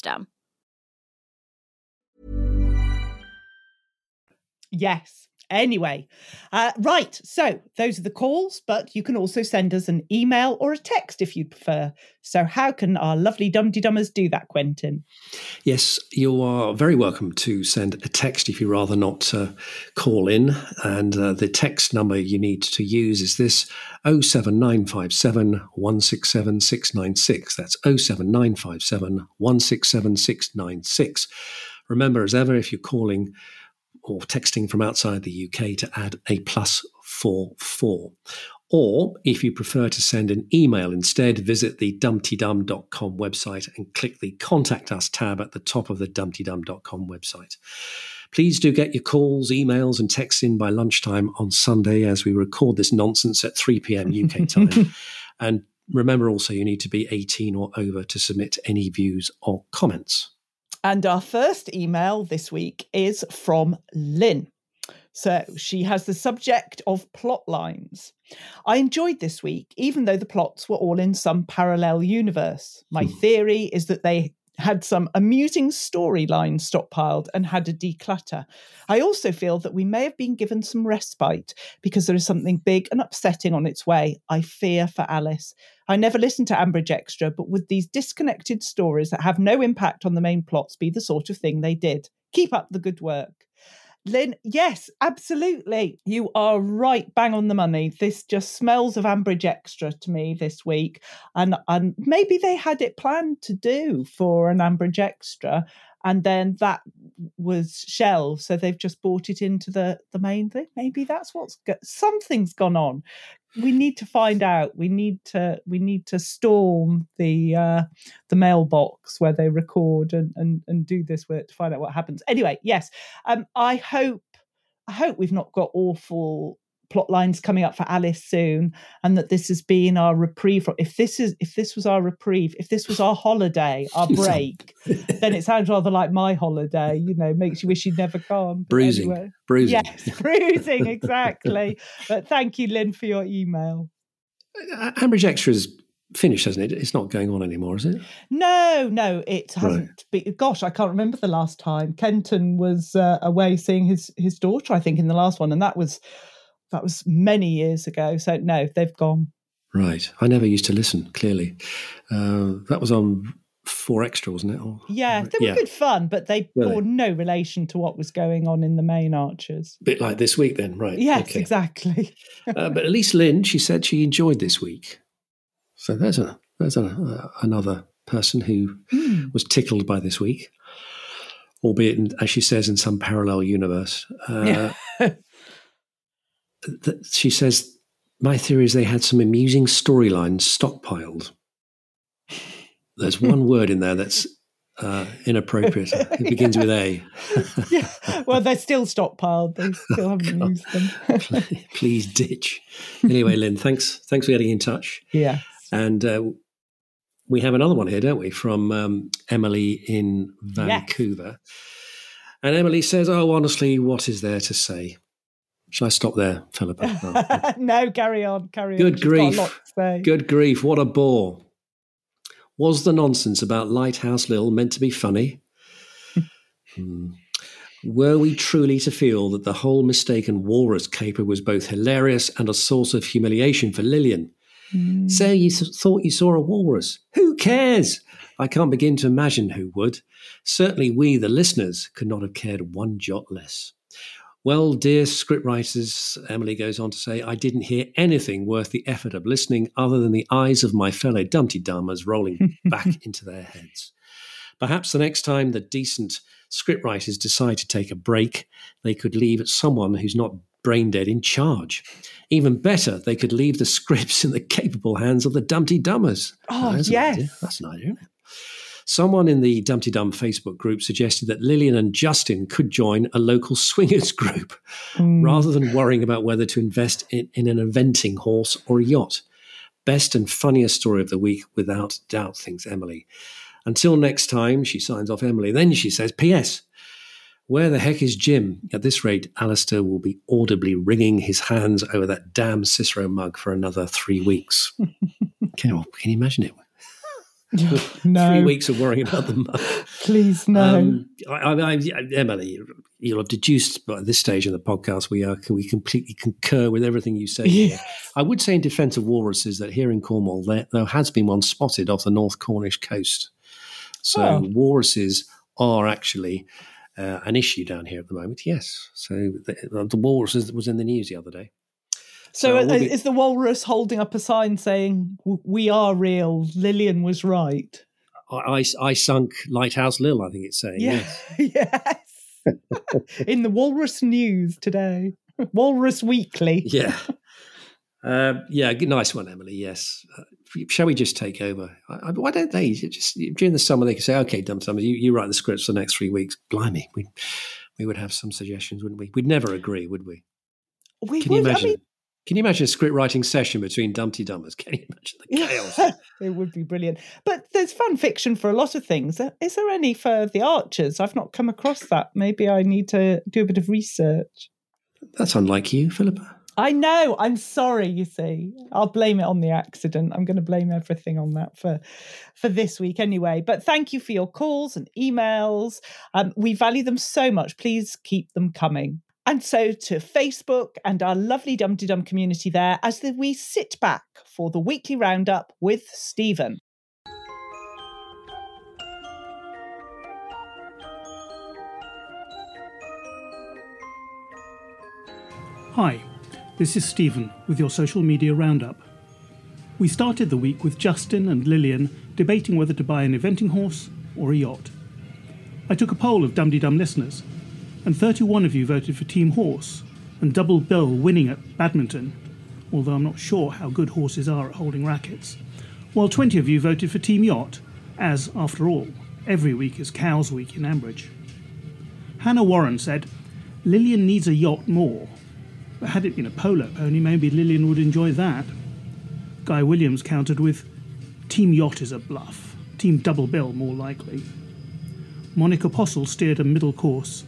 Yes. Anyway, uh, right. So those are the calls, but you can also send us an email or a text if you prefer. So, how can our lovely Dumpty Dummers do that, Quentin? Yes, you are very welcome to send a text if you'd rather not uh, call in. And uh, the text number you need to use is this 07957 167 696. That's 07957 167 696. Remember, as ever, if you're calling, or texting from outside the UK to add a plus four four. Or if you prefer to send an email instead, visit the dumptydum.com website and click the Contact Us tab at the top of the dumptydum.com website. Please do get your calls, emails, and texts in by lunchtime on Sunday as we record this nonsense at 3 p.m. UK time. and remember also, you need to be 18 or over to submit any views or comments. And our first email this week is from Lynn. So she has the subject of plot lines. I enjoyed this week, even though the plots were all in some parallel universe. My hmm. theory is that they had some amusing storylines stockpiled and had a declutter. I also feel that we may have been given some respite because there is something big and upsetting on its way. I fear for Alice. I never listened to Ambridge Extra, but would these disconnected stories that have no impact on the main plots be the sort of thing they did? Keep up the good work. Lynn, yes, absolutely. You are right, bang on the money. This just smells of Ambridge Extra to me this week. And and maybe they had it planned to do for an Ambridge Extra, and then that was shelved, so they've just bought it into the the main thing. Maybe that's what's go- something's gone on. We need to find out. We need to we need to storm the uh, the mailbox where they record and, and and do this work to find out what happens. Anyway, yes, um, I hope I hope we've not got awful plot lines coming up for Alice soon, and that this has been our reprieve. From, if this is if this was our reprieve, if this was our holiday, our break, then it sounds rather like my holiday. You know, makes you wish you'd never gone. But Bruising. anyway. Bruising. Yes, bruising exactly. but thank you, Lynn, for your email. Uh, Ambridge Extra is finished, hasn't it? It's not going on anymore, is it? No, no, it hasn't. Been, gosh, I can't remember the last time. Kenton was uh, away seeing his his daughter, I think, in the last one, and that was that was many years ago. So no, they've gone. Right. I never used to listen, clearly. Uh, that was on Four Extra, wasn't it? Or, Yeah, they were Yeah. good fun, but they Were they? bore no relation to what was going on in the main archers. bit like this week, then, right? Yes, okay. exactly. uh, but at least Lynn, she said she enjoyed this week. So there's a there's a, uh, another person who Hmm. was tickled by this week, albeit, in, as she says, in some parallel universe. Uh, th- she says, "My theory is they had some amusing storylines stockpiled." There's one word in there that's uh, inappropriate. It begins with A. yeah. well, they're still stockpiled. They still haven't used them. Please ditch. Anyway, Lynn, thanks thanks for getting in touch. Yeah. And uh, we have another one here, don't we, from um, Emily in Vancouver. And Emily says, Oh, honestly, what is there to say? Shall I stop there, Philippa? Oh, no, carry on, carry on. Good got a grief. lot to say. Good grief, what a bore. Was the nonsense about Lighthouse Lil meant to be funny? Hmm. Were we truly to feel that the whole mistaken walrus caper was both hilarious and a source of humiliation for Lilian? Say you thought you saw a walrus. Who cares? I can't begin to imagine who would. Certainly, we, the listeners, could not have cared one jot less. Well, dear scriptwriters, Emily goes on to say, I didn't hear anything worth the effort of listening other than the eyes of my fellow Dumpty Dummers rolling back into their heads. Perhaps the next time the decent scriptwriters decide to take a break, they could leave someone who's not brain dead in charge. Even better, they could leave the scripts in the capable hands of the Dumpty Dummers. Oh, There's yes. That's an idea, isn't it? Someone in the Dumpty Dum Facebook group suggested that Lilian and Justin could join a local swingers group Hmm. rather than worrying about whether to invest in, in an eventing horse or a yacht. Best and funniest story of the week, without doubt, thinks Emily. Until next time, she signs off Emily. Then she says, P.S. Where the heck is Jim? At this rate, Alistair will be audibly wringing his hands over that damn Cicero mug for another three weeks. can, you, can you imagine it? no. Three weeks of worrying about the mug. Please, no. Um, I, I, I, Emily, you'll have deduced by this stage in the podcast we are we completely concur with everything you say. Here. I would say in defence of walruses that here in Cornwall there, there has been one spotted off the North Cornish coast. So Oh. walruses are actually uh, an issue down here at the moment. Yes, so the, the walrus was in the news the other day. So, I will uh, be- is the walrus holding up a sign saying, We are real, Lilian was right? I, I, I sunk Lighthouse Lil. I think it's saying. Yeah. yes. In the Walrus News today, Walrus Weekly. Yeah. Uh, yeah, nice one, Emily. Yes. Uh, shall we just take over? I, I, why don't they just during the summer they could say, "Okay, Dum Dum, you, you write the scripts for the next three weeks." Blimey, we we would have some suggestions, wouldn't we? We'd never agree, would we? We Can you would- I imagine? mean- can you imagine a script writing session between Dumpty Dummers? Can you imagine the chaos? it would be brilliant. But there's fan fiction for a lot of things. Uh, Is there any for the Archers? I've not come across that. Maybe I need to do a bit of research. That's unlike you, Philippa. I know. I'm sorry. You see, I'll blame it on the accident. I'm going to blame everything on that for for this week anyway. But thank you for your calls and emails. Um, we value them so much. Please keep them coming. And so to Facebook and our lovely Dumpty Dum community there as the, we sit back for the weekly roundup with Stephen. Hi, this is Stephen with your social media roundup. We started the week with Justin and Lilian debating whether to buy an eventing horse or a yacht. I took a poll of Dum Dum listeners, and 31 of you voted for Team Horse and Double Bill winning at badminton, although I'm not sure how good horses are at holding rackets, while 20 of you voted for Team Yacht, as, after all, every week is Cowes Week in Ambridge. Hannah Warren said, Lilian needs a yacht more, but had it been a polo pony, maybe Lilian would enjoy that. Guy Williams countered with, Team Yacht is a bluff, Team Double Bill more likely. Monica Postle steered a middle course.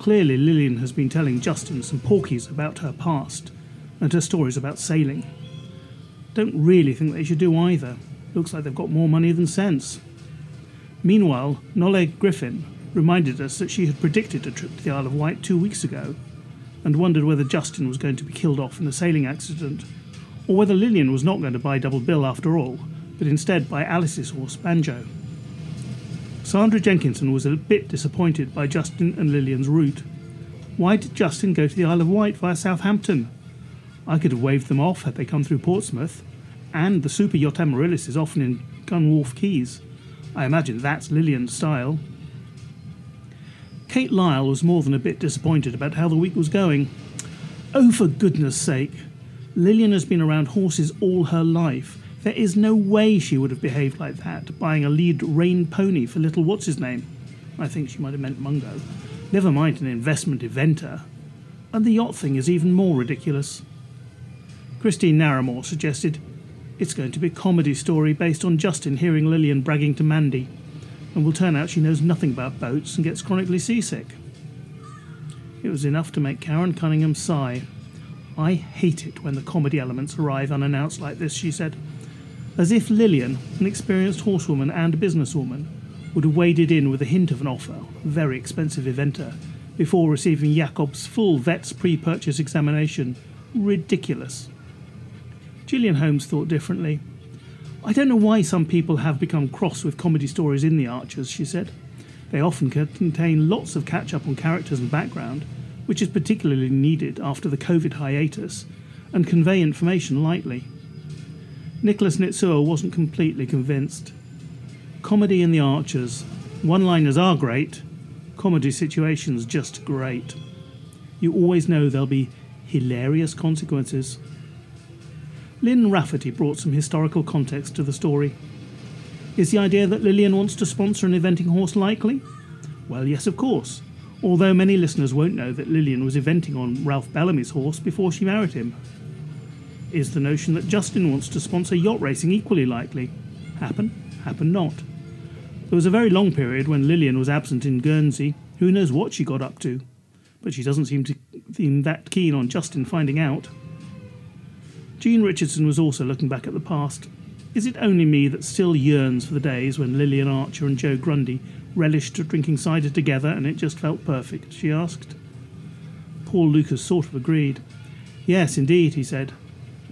Clearly, Lilian has been telling Justin some porkies about her past and her stories about sailing. Don't really think they should do either. Looks like they've got more money than sense. Meanwhile, Noleg Griffin reminded us that she had predicted a trip to the Isle of Wight two weeks ago and wondered whether Justin was going to be killed off in a sailing accident, or whether Lilian was not going to buy Double Bill after all, but instead buy Alice's horse Banjo. Sandra Jenkinson was a bit disappointed by Justin and Lilian's route. Why did Justin go to the Isle of Wight via Southampton? I could have waved them off had they come through Portsmouth, and the super yacht Amaryllis is often in Gunwharf Quays. I imagine that's Lilian's style. Kate Lyle was more than a bit disappointed about how the week was going. Oh, for goodness sake! Lilian has been around horses all her life. There is no way she would have behaved like that, buying a lead rein pony for little what's his name. I think she might have meant Mungo. Never mind an investment eventer. And the yacht thing is even more ridiculous. Christine Narramore suggested it's going to be a comedy story based on Justin hearing Lilian bragging to Mandy, and will turn out she knows nothing about boats and gets chronically seasick. It was enough to make Karen Cunningham sigh. I hate it when the comedy elements arrive unannounced like this, she said. As if Lilian, an experienced horsewoman and businesswoman, would have waded in with a hint of an offer, a very expensive eventer, before receiving Jakob's full vet's pre purchase examination. Ridiculous. Gillian Holmes thought differently. I don't know why some people have become cross with comedy stories in The Archers, she said. They often contain lots of catch up on characters and background, which is particularly needed after the COVID hiatus, and convey information lightly. Nicholas Nitsua wasn't completely convinced. Comedy in The Archers. One liners are great, comedy situations just great. You always know there'll be hilarious consequences. Lynn Rafferty brought some historical context to the story. Is the idea that Lilian wants to sponsor an eventing horse likely? Well, yes, of course. Although many listeners won't know that Lilian was eventing on Ralph Bellamy's horse before she married him. Is the notion that Justin wants to sponsor yacht racing equally likely? Happen, happen not. There was a very long period when Lilian was absent in Guernsey. Who knows what she got up to? But she doesn't seem to seem that keen on Justin finding out. Jean Richardson was also looking back at the past. Is it only me that still yearns for the days when Lilian Archer and Joe Grundy relished drinking cider together and it just felt perfect? she asked. Paul Lucas sort of agreed. Yes, indeed, he said.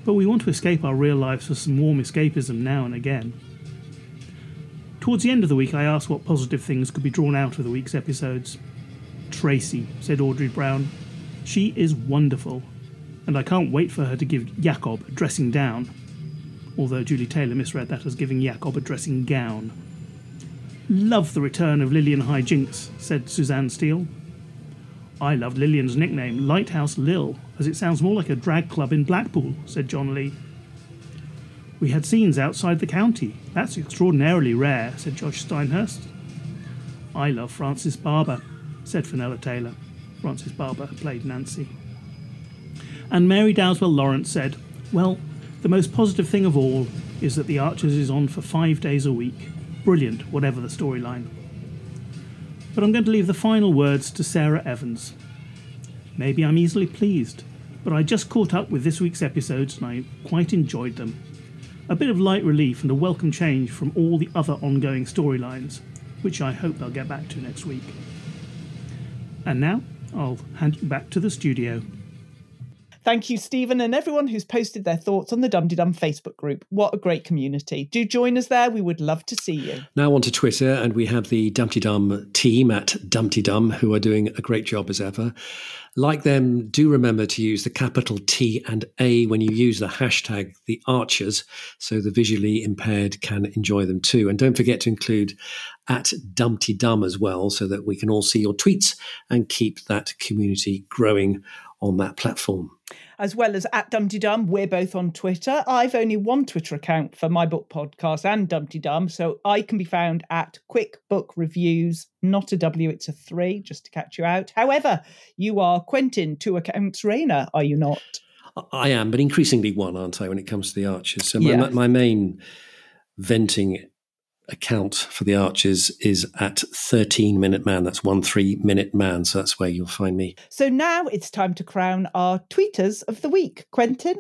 But we want to escape our real lives for some warm escapism now and again. Towards the end of the week, I asked what positive things could be drawn out of the week's episodes. Tracy, said Audrey Brown. She is wonderful, and I can't wait for her to give Jakob a dressing down. Although Julie Taylor misread that as giving Jakob a dressing gown. Love the return of Lilian Hijinks, said Suzanne Steele. I loved Lilian's nickname, Lighthouse Lil, as it sounds more like a drag club in Blackpool, said John Lee. We had scenes outside the county. That's extraordinarily rare, said Josh Steinhurst. I love Frances Barber, said Fenella Taylor. Frances Barber played Nancy. And Mary Dowswell Lawrence said, Well, the most positive thing of all is that The Archers is on for five days a week. Brilliant, whatever the storyline. But I'm going to leave the final words to Sarah Evans. Maybe I'm easily pleased, but I just caught up with this week's episodes and I quite enjoyed them. A bit of light relief and a welcome change from all the other ongoing storylines, which I hope they'll get back to next week. And now, I'll hand you back to the studio. Thank you, Stephen, and everyone who's posted their thoughts on the Dum Dum Facebook group. What a great community. Do join us there. We would love to see you. Now on to Twitter, and we have the Dumpty Dum team at Dumpty Dum who are doing a great job as ever. Like them, do remember to use the capital T and A when you use the hashtag the Archers, so the visually impaired can enjoy them too. And don't forget to include at Dumpty Dum as well, so that we can all see your tweets and keep that community growing on that platform. As well as at Dumpty Dum, we're both on Twitter. I've only one Twitter account for my book podcast and Dumpty Dum, so I can be found at Quick Book Reviews, not a W, it's a three, just to catch you out. However, you are Quentin, two accounts Rayner, are you not? I am, but increasingly one, aren't I, when it comes to the Archers? So my, Yeah. my main venting account for the Archers is at 13 Minute Man. That's one three minute man. So that's where you'll find me. So now it's time to crown our tweeters of the week. Quentin?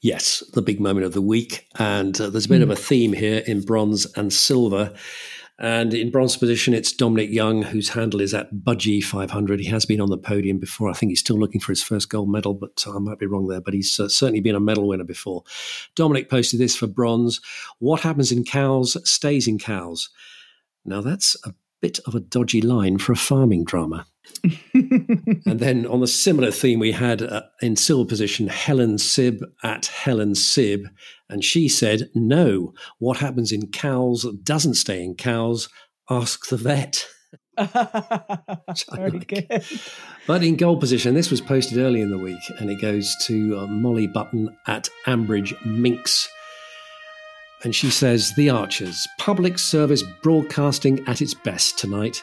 Yes, the big moment of the week. And uh, there's a bit of a theme here in bronze and silver. And in bronze position, it's Dominic Young, whose handle is at Budgie 500. He has been on the podium before. I think he's still looking for his first gold medal, but I might be wrong there. But he's uh, certainly been a medal winner before. Dominic posted this for bronze. What happens in Cowes stays in Cowes. Now, that's a bit of a dodgy line for a farming drama. and then on the similar theme, we had uh, in silver position Helen Sib at Helen Sib, and she said, "No, what happens in Cowes doesn't stay in Cowes. Ask the vet." Very good. But in gold position, this was posted early in the week, and it goes to uh, Molly Button at Ambridge Minx. And she says, The Archers, public service broadcasting at its best tonight.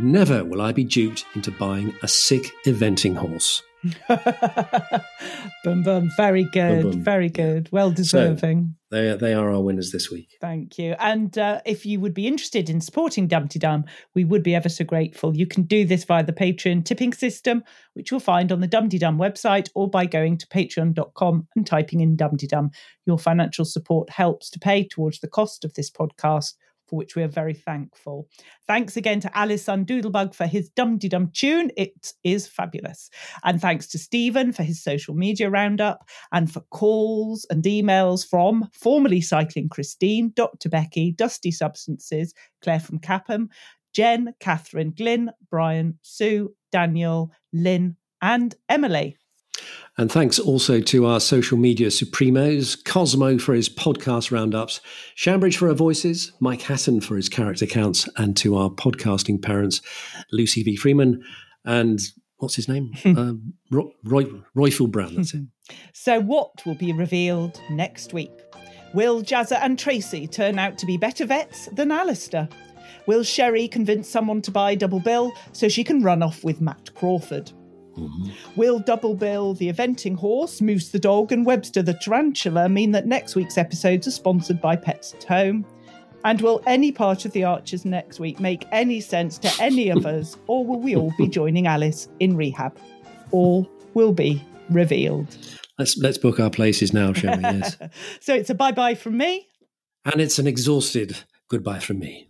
Never will I be duped into buying a sick eventing horse. Boom, boom. Very good. Boom, boom. Very good. Well deserving. They, they are our winners this week. Thank you. And uh, if you would be interested in supporting Dumpty Dum, we would be ever so grateful. You can do this via the Patreon tipping system, which you'll find on the Dumpty Dum website, or by going to patreon.com and typing in Dumpty Dum. Your financial support helps to pay towards the cost of this podcast. For which we are very thankful. Thanks again to Alice Doodlebug for his Dumpty Dum tune. It is fabulous. And thanks to Stephen for his social media roundup and for calls and emails from formerly Cycling Christine, Dr. Becky, Dusty Substances, Claire from Capham, Jen, Catherine, Glyn, Brian, Sue, Daniel, Lynn, and Emily. And thanks also to our social media supremos Cosmo for his podcast roundups, Shambridge for her voices, Mike Hatton for his character counts, and to our podcasting parents, Lucy V. Freeman and what's his name? um, Roy, Roy, Roifield Brown, that's it. So, what will be revealed next week? Will Jazzer and Tracy turn out to be better vets than Alistair? Will Sherry convince someone to buy Double Bill so she can run off with Matt Crawford? Mm-hmm. Will Double Bill, the eventing horse, Moose the dog, and Webster the tarantula mean that next week's episodes are sponsored by Pets at Home? And will any part of the Archers next week make any sense to any of us, or will we all be joining Alice in rehab? All will be revealed. Let's let's book our places now, shall we? Yes. so it's a bye bye from me. and it's an exhausted goodbye from me.